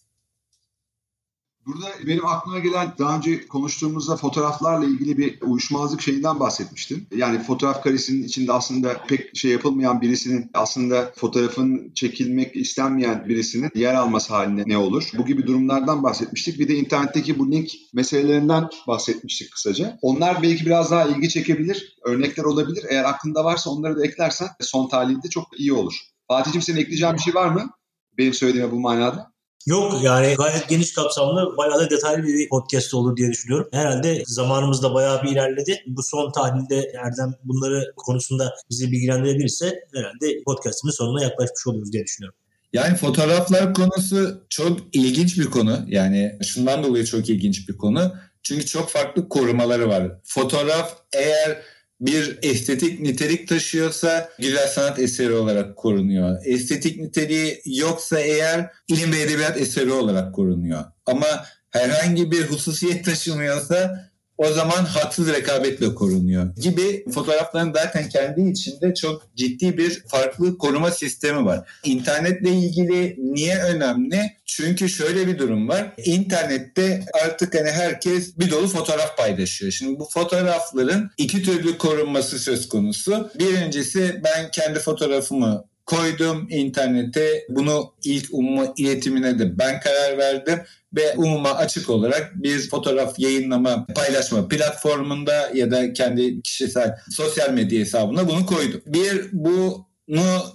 Burada benim aklıma gelen daha önce konuştuğumuzda fotoğraflarla ilgili bir uyuşmazlık şeyinden bahsetmiştim. Yani fotoğraf karesinin içinde aslında pek şey yapılmayan birisinin aslında fotoğrafın çekilmek istenmeyen birisinin yer alması haline ne olur? Bu gibi durumlardan bahsetmiştik. Bir de internetteki bu link meselelerinden bahsetmiştik kısaca. Onlar belki biraz daha ilgi çekebilir. Örnekler olabilir. Eğer aklında varsa onları da eklersen son tahlilde çok iyi olur. Fatih'cim senin ekleyeceğin bir şey var mı? Benim söylediğime bu manada. Yok yani gayet geniş kapsamlı bayağı da detaylı bir podcast olur diye düşünüyorum. Herhalde zamanımız da bayağı bir ilerledi. Bu son tahlilde Erdem bunları konusunda bizi bilgilendirebilirse herhalde podcastımın sonuna yaklaşmış oluruz diye düşünüyorum. Yani fotoğraflar konusu çok ilginç bir konu. Yani şundan dolayı çok ilginç bir konu. Çünkü çok farklı korumaları var. Fotoğraf eğer bir estetik nitelik taşıyorsa güzel sanat eseri olarak korunuyor. Estetik niteliği yoksa eğer ilim ve edebiyat eseri olarak korunuyor. Ama herhangi bir hususiyet taşımıyorsa o zaman haksız rekabetle korunuyor gibi fotoğrafların zaten kendi içinde çok ciddi bir farklı koruma sistemi var. İnternetle ilgili niye önemli? Çünkü şöyle bir durum var. İnternette artık hani herkes bir dolu fotoğraf paylaşıyor. Şimdi bu fotoğrafların iki türlü korunması söz konusu. Birincisi ben kendi fotoğrafımı koydum internete. Bunu ilk umuma iletimine de ben karar verdim ve umuma açık olarak bir fotoğraf yayınlama, paylaşma platformunda ya da kendi kişisel sosyal medya hesabına bunu koydum. Bir bu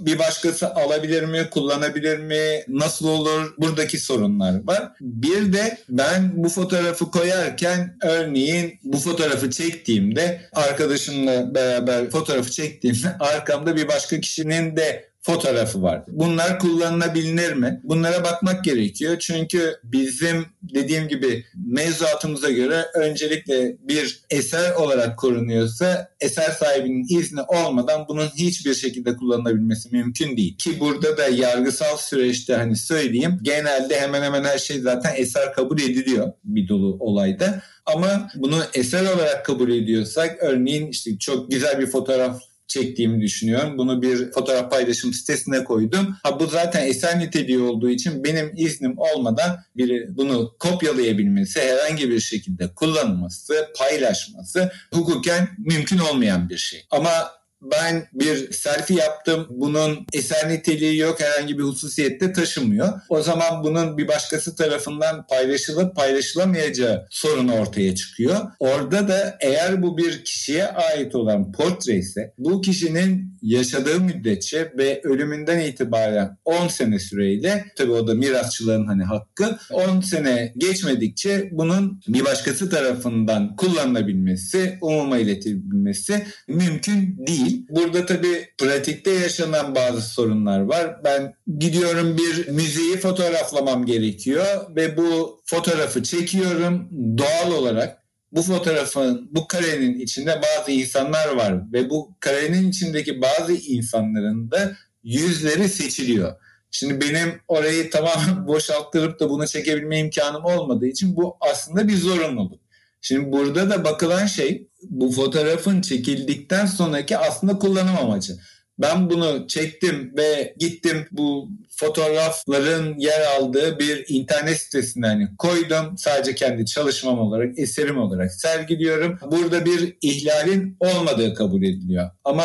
bir başkası alabilir mi, kullanabilir mi, nasıl olur buradaki sorunlar var. Bir de ben bu fotoğrafı koyarken örneğin bu fotoğrafı çektiğimde arkadaşımla beraber fotoğrafı çektiğimde arkamda bir başka kişinin de fotoğrafı var. Bunlar kullanılabilir mi? Bunlara bakmak gerekiyor. Çünkü bizim dediğim gibi mevzuatımıza göre öncelikle bir eser olarak korunuyorsa eser sahibinin izni olmadan bunun hiçbir şekilde kullanılabilmesi mümkün değil. Ki burada da yargısal süreçte hani söyleyeyim genelde hemen hemen her şey zaten eser kabul ediliyor bir dolu olayda. Ama bunu eser olarak kabul ediyorsak örneğin işte çok güzel bir fotoğraf çektiğimi düşünüyorum. Bunu bir fotoğraf paylaşım sitesine koydum. Ha bu zaten eser niteliği olduğu için benim iznim olmadan biri bunu kopyalayabilmesi, herhangi bir şekilde kullanılması, paylaşması hukuken mümkün olmayan bir şey. Ama ben bir selfie yaptım. Bunun eser niteliği yok. Herhangi bir hususiyette taşımıyor. O zaman bunun bir başkası tarafından paylaşılıp paylaşılamayacağı sorunu ortaya çıkıyor. Orada da eğer bu bir kişiye ait olan portre ise bu kişinin yaşadığı müddetçe ve ölümünden itibaren 10 sene süreyle tabii o da mirasçıların hani hakkı 10 sene geçmedikçe bunun bir başkası tarafından kullanılabilmesi, umuma iletilmesi mümkün değil değil. Burada tabii pratikte yaşanan bazı sorunlar var. Ben gidiyorum bir müzeyi fotoğraflamam gerekiyor ve bu fotoğrafı çekiyorum doğal olarak. Bu fotoğrafın, bu karenin içinde bazı insanlar var ve bu karenin içindeki bazı insanların da yüzleri seçiliyor. Şimdi benim orayı tamamen boşalttırıp da bunu çekebilme imkanım olmadığı için bu aslında bir zorunluluk. Şimdi burada da bakılan şey bu fotoğrafın çekildikten sonraki aslında kullanım amacı. Ben bunu çektim ve gittim bu fotoğrafların yer aldığı bir internet sitesine hani koydum. Sadece kendi çalışmam olarak, eserim olarak sergiliyorum. Burada bir ihlalin olmadığı kabul ediliyor. Ama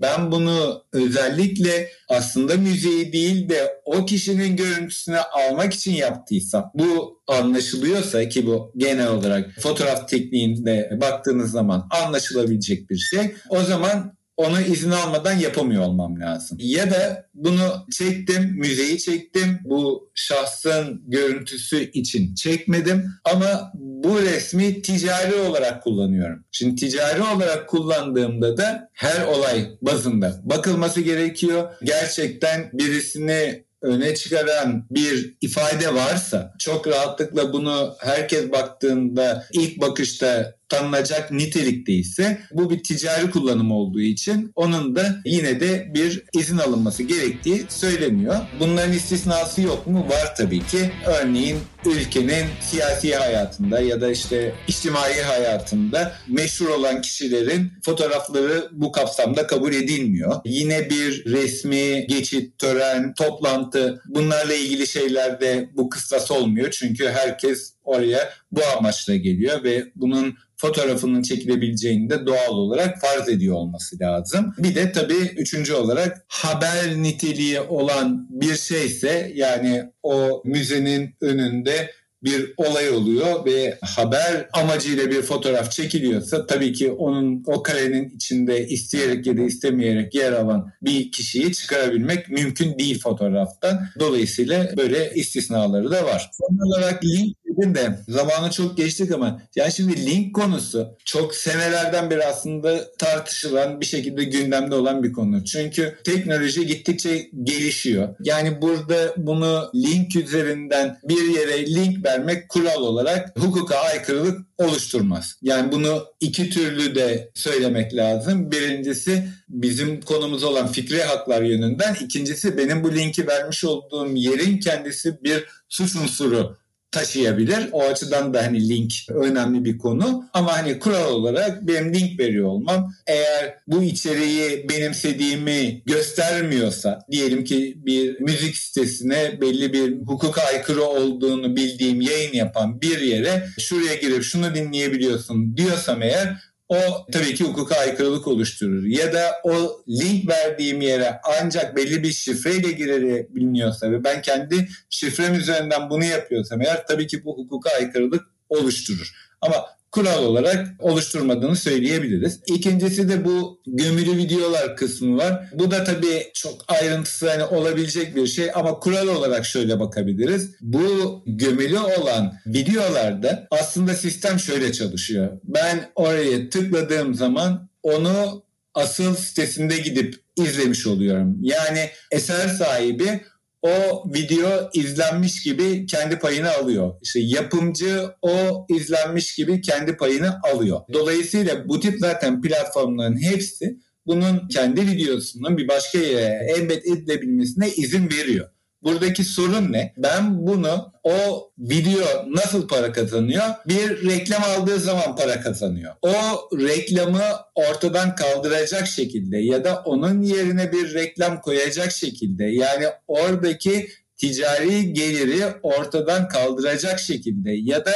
ben bunu özellikle aslında müziği değil de o kişinin görüntüsünü almak için yaptıysam bu anlaşılıyorsa ki bu genel olarak fotoğraf tekniğinde baktığınız zaman anlaşılabilecek bir şey. O zaman onu izin almadan yapamıyor olmam lazım. Ya da bunu çektim, müzeyi çektim. Bu şahsın görüntüsü için çekmedim ama bu resmi ticari olarak kullanıyorum. Şimdi ticari olarak kullandığımda da her olay bazında bakılması gerekiyor. Gerçekten birisini öne çıkaran bir ifade varsa çok rahatlıkla bunu herkes baktığında ilk bakışta tanınacak nitelikte ise bu bir ticari kullanım olduğu için onun da yine de bir izin alınması gerektiği söyleniyor. Bunların istisnası yok mu? Var tabii ki. Örneğin ülkenin siyasi hayatında ya da işte içtimai hayatında meşhur olan kişilerin fotoğrafları bu kapsamda kabul edilmiyor. Yine bir resmi geçit, tören, toplantı bunlarla ilgili şeylerde bu kıstas olmuyor. Çünkü herkes oraya bu amaçla geliyor ve bunun fotoğrafının çekilebileceğini de doğal olarak farz ediyor olması lazım. Bir de tabii üçüncü olarak haber niteliği olan bir şeyse yani o müzenin önünde bir olay oluyor ve haber amacıyla bir fotoğraf çekiliyorsa tabii ki onun o karenin içinde isteyerek ya da istemeyerek yer alan bir kişiyi çıkarabilmek mümkün değil fotoğraftan. Dolayısıyla böyle istisnaları da var. Son olarak link dedim de zamanı çok geçtik ama yani şimdi link konusu çok senelerden beri aslında tartışılan bir şekilde gündemde olan bir konu. Çünkü teknoloji gittikçe gelişiyor. Yani burada bunu link üzerinden bir yere link vermek kural olarak hukuka aykırılık oluşturmaz. Yani bunu iki türlü de söylemek lazım. Birincisi bizim konumuz olan fikri haklar yönünden. İkincisi benim bu linki vermiş olduğum yerin kendisi bir suç unsuru taşıyabilir. O açıdan da hani link önemli bir konu. Ama hani kural olarak benim link veriyor olmam eğer bu içeriği benimsediğimi göstermiyorsa diyelim ki bir müzik sitesine belli bir hukuka aykırı olduğunu bildiğim yayın yapan bir yere şuraya girip şunu dinleyebiliyorsun diyorsam eğer o tabii ki hukuka aykırılık oluşturur. Ya da o link verdiğim yere ancak belli bir şifreyle girebiliyorsa ve ben kendi şifrem üzerinden bunu yapıyorsam eğer tabii ki bu hukuka aykırılık oluşturur. Ama kural olarak oluşturmadığını söyleyebiliriz. İkincisi de bu gömülü videolar kısmı var. Bu da tabii çok ayrıntısı hani olabilecek bir şey ama kural olarak şöyle bakabiliriz. Bu gömülü olan videolarda aslında sistem şöyle çalışıyor. Ben oraya tıkladığım zaman onu asıl sitesinde gidip izlemiş oluyorum. Yani eser sahibi o video izlenmiş gibi kendi payını alıyor. İşte yapımcı o izlenmiş gibi kendi payını alıyor. Dolayısıyla bu tip zaten platformların hepsi bunun kendi videosunun bir başka yere embed edilebilmesine izin veriyor. Buradaki sorun ne? Ben bunu o video nasıl para kazanıyor? Bir reklam aldığı zaman para kazanıyor. O reklamı ortadan kaldıracak şekilde ya da onun yerine bir reklam koyacak şekilde yani oradaki ticari geliri ortadan kaldıracak şekilde ya da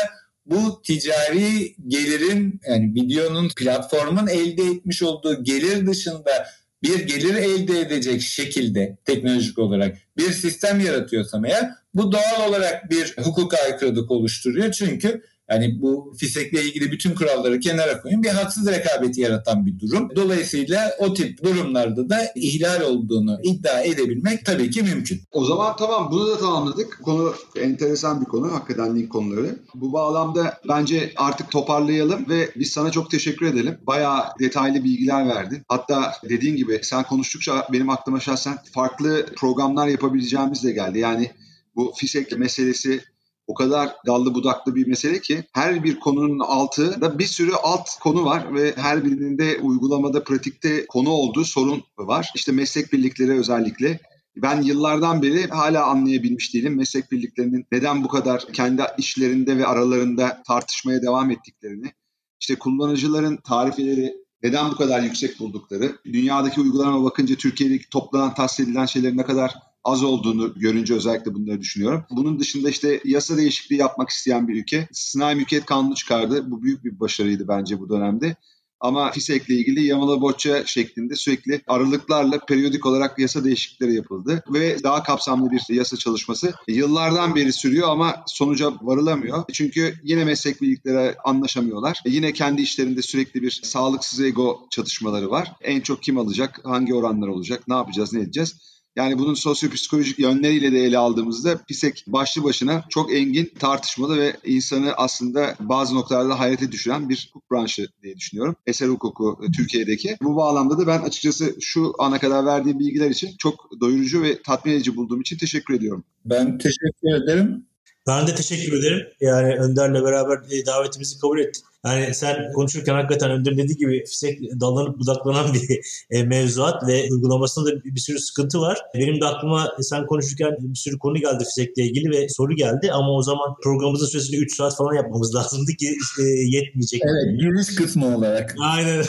bu ticari gelirin yani videonun platformun elde etmiş olduğu gelir dışında bir gelir elde edecek şekilde teknolojik olarak bir sistem yaratıyorsam eğer bu doğal olarak bir hukuk aykırılık oluşturuyor. Çünkü yani bu fisekle ilgili bütün kuralları kenara koyun bir haksız rekabeti yaratan bir durum. Dolayısıyla o tip durumlarda da ihlal olduğunu iddia edebilmek tabii ki mümkün. O zaman tamam bunu da tamamladık. Konu enteresan bir konu. Hakikaten link konuları. Bu bağlamda bence artık toparlayalım ve biz sana çok teşekkür edelim. Bayağı detaylı bilgiler verdin. Hatta dediğin gibi sen konuştukça benim aklıma şahsen farklı programlar yapabileceğimiz de geldi. Yani bu FİSEK meselesi o kadar dallı budaklı bir mesele ki her bir konunun altında bir sürü alt konu var ve her birinde uygulamada, pratikte konu olduğu sorun var. İşte meslek birlikleri özellikle ben yıllardan beri hala anlayabilmiş değilim meslek birliklerinin neden bu kadar kendi işlerinde ve aralarında tartışmaya devam ettiklerini. İşte kullanıcıların tarifeleri neden bu kadar yüksek buldukları, dünyadaki uygulama bakınca Türkiye'deki toplanan, tahsil edilen şeylerin ne kadar az olduğunu görünce özellikle bunları düşünüyorum. Bunun dışında işte yasa değişikliği yapmak isteyen bir ülke sınai mülkiyet kanunu çıkardı. Bu büyük bir başarıydı bence bu dönemde. Ama FİSEK'le ilgili yamalı boçça şeklinde sürekli aralıklarla periyodik olarak yasa değişiklikleri yapıldı. Ve daha kapsamlı bir yasa çalışması yıllardan beri sürüyor ama sonuca varılamıyor. Çünkü yine meslek birlikleri anlaşamıyorlar. Yine kendi işlerinde sürekli bir sağlıksız ego çatışmaları var. En çok kim alacak, hangi oranlar olacak, ne yapacağız, ne edeceğiz? Yani bunun sosyopsikolojik yönleriyle de ele aldığımızda PİSEK başlı başına çok engin, tartışmalı ve insanı aslında bazı noktalarda hayrete düşüren bir hukuk branşı diye düşünüyorum. Eser hukuku e, Türkiye'deki. Bu bağlamda da ben açıkçası şu ana kadar verdiğim bilgiler için çok doyurucu ve tatmin edici bulduğum için teşekkür ediyorum. Ben teşekkür ederim. Ben de teşekkür ederim. Yani Önder'le beraber davetimizi kabul ettin. Yani sen konuşurken hakikaten Önder dediği gibi fisek dallanıp budaklanan bir e, mevzuat ve uygulamasında da bir, bir sürü sıkıntı var. Benim de aklıma sen konuşurken bir sürü konu geldi fisekle ilgili ve soru geldi ama o zaman programımızın süresini 3 saat falan yapmamız lazımdı ki e, yetmeyecek. Evet, giriş kısmı olarak. Aynen.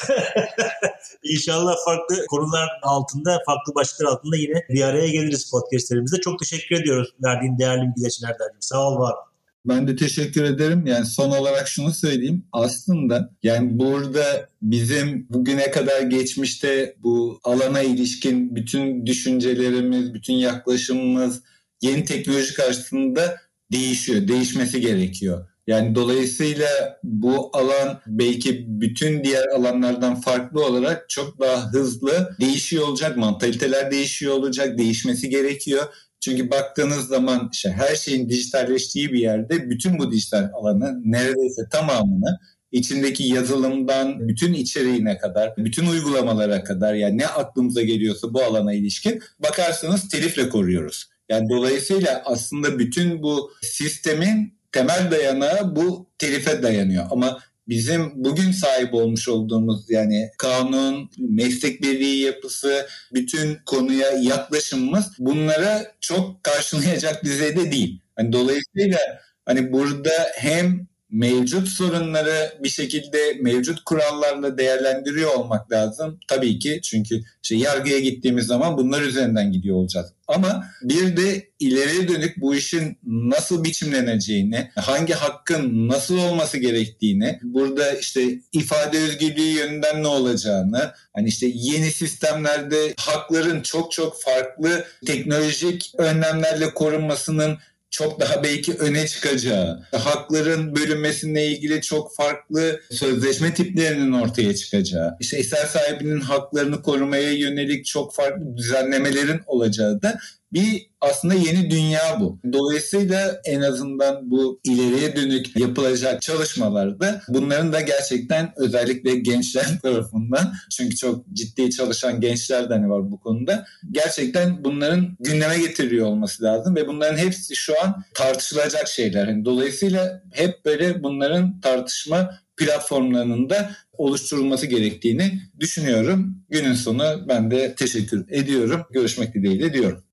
İnşallah farklı konular altında, farklı başlıklar altında yine bir araya geliriz podcastlerimizde. Çok teşekkür ediyoruz verdiğin değerli bilgiler için Erdem'ciğim. Sağ ol, var ben de teşekkür ederim. Yani son olarak şunu söyleyeyim. Aslında yani burada bizim bugüne kadar geçmişte bu alana ilişkin bütün düşüncelerimiz, bütün yaklaşımımız yeni teknoloji karşısında değişiyor. Değişmesi gerekiyor. Yani dolayısıyla bu alan belki bütün diğer alanlardan farklı olarak çok daha hızlı değişiyor olacak. Mantaliteler değişiyor olacak, değişmesi gerekiyor. Çünkü baktığınız zaman işte her şeyin dijitalleştiği bir yerde bütün bu dijital alanı neredeyse tamamını içindeki yazılımdan bütün içeriğine kadar, bütün uygulamalara kadar yani ne aklımıza geliyorsa bu alana ilişkin bakarsanız telifle koruyoruz. Yani dolayısıyla aslında bütün bu sistemin temel dayanağı bu telife dayanıyor. Ama bizim bugün sahip olmuş olduğumuz yani kanun, meslek birliği yapısı, bütün konuya yaklaşımımız bunlara çok karşılayacak düzeyde değil. Hani dolayısıyla hani burada hem mevcut sorunları bir şekilde mevcut kurallarla değerlendiriyor olmak lazım. Tabii ki çünkü işte yargıya gittiğimiz zaman bunlar üzerinden gidiyor olacağız. Ama bir de ileriye dönük bu işin nasıl biçimleneceğini, hangi hakkın nasıl olması gerektiğini, burada işte ifade özgürlüğü yönünden ne olacağını, hani işte yeni sistemlerde hakların çok çok farklı teknolojik önlemlerle korunmasının çok daha belki öne çıkacağı, hakların bölünmesiyle ilgili çok farklı sözleşme tiplerinin ortaya çıkacağı, işte eser sahibinin haklarını korumaya yönelik çok farklı düzenlemelerin olacağı da bir aslında yeni dünya bu. Dolayısıyla en azından bu ileriye dönük yapılacak çalışmalarda bunların da gerçekten özellikle gençler tarafından çünkü çok ciddi çalışan gençler de hani var bu konuda. Gerçekten bunların gündeme getiriyor olması lazım ve bunların hepsi şu an tartışılacak şeyler. Yani dolayısıyla hep böyle bunların tartışma platformlarının da oluşturulması gerektiğini düşünüyorum. Günün sonu ben de teşekkür ediyorum. Görüşmek dileğiyle diyorum.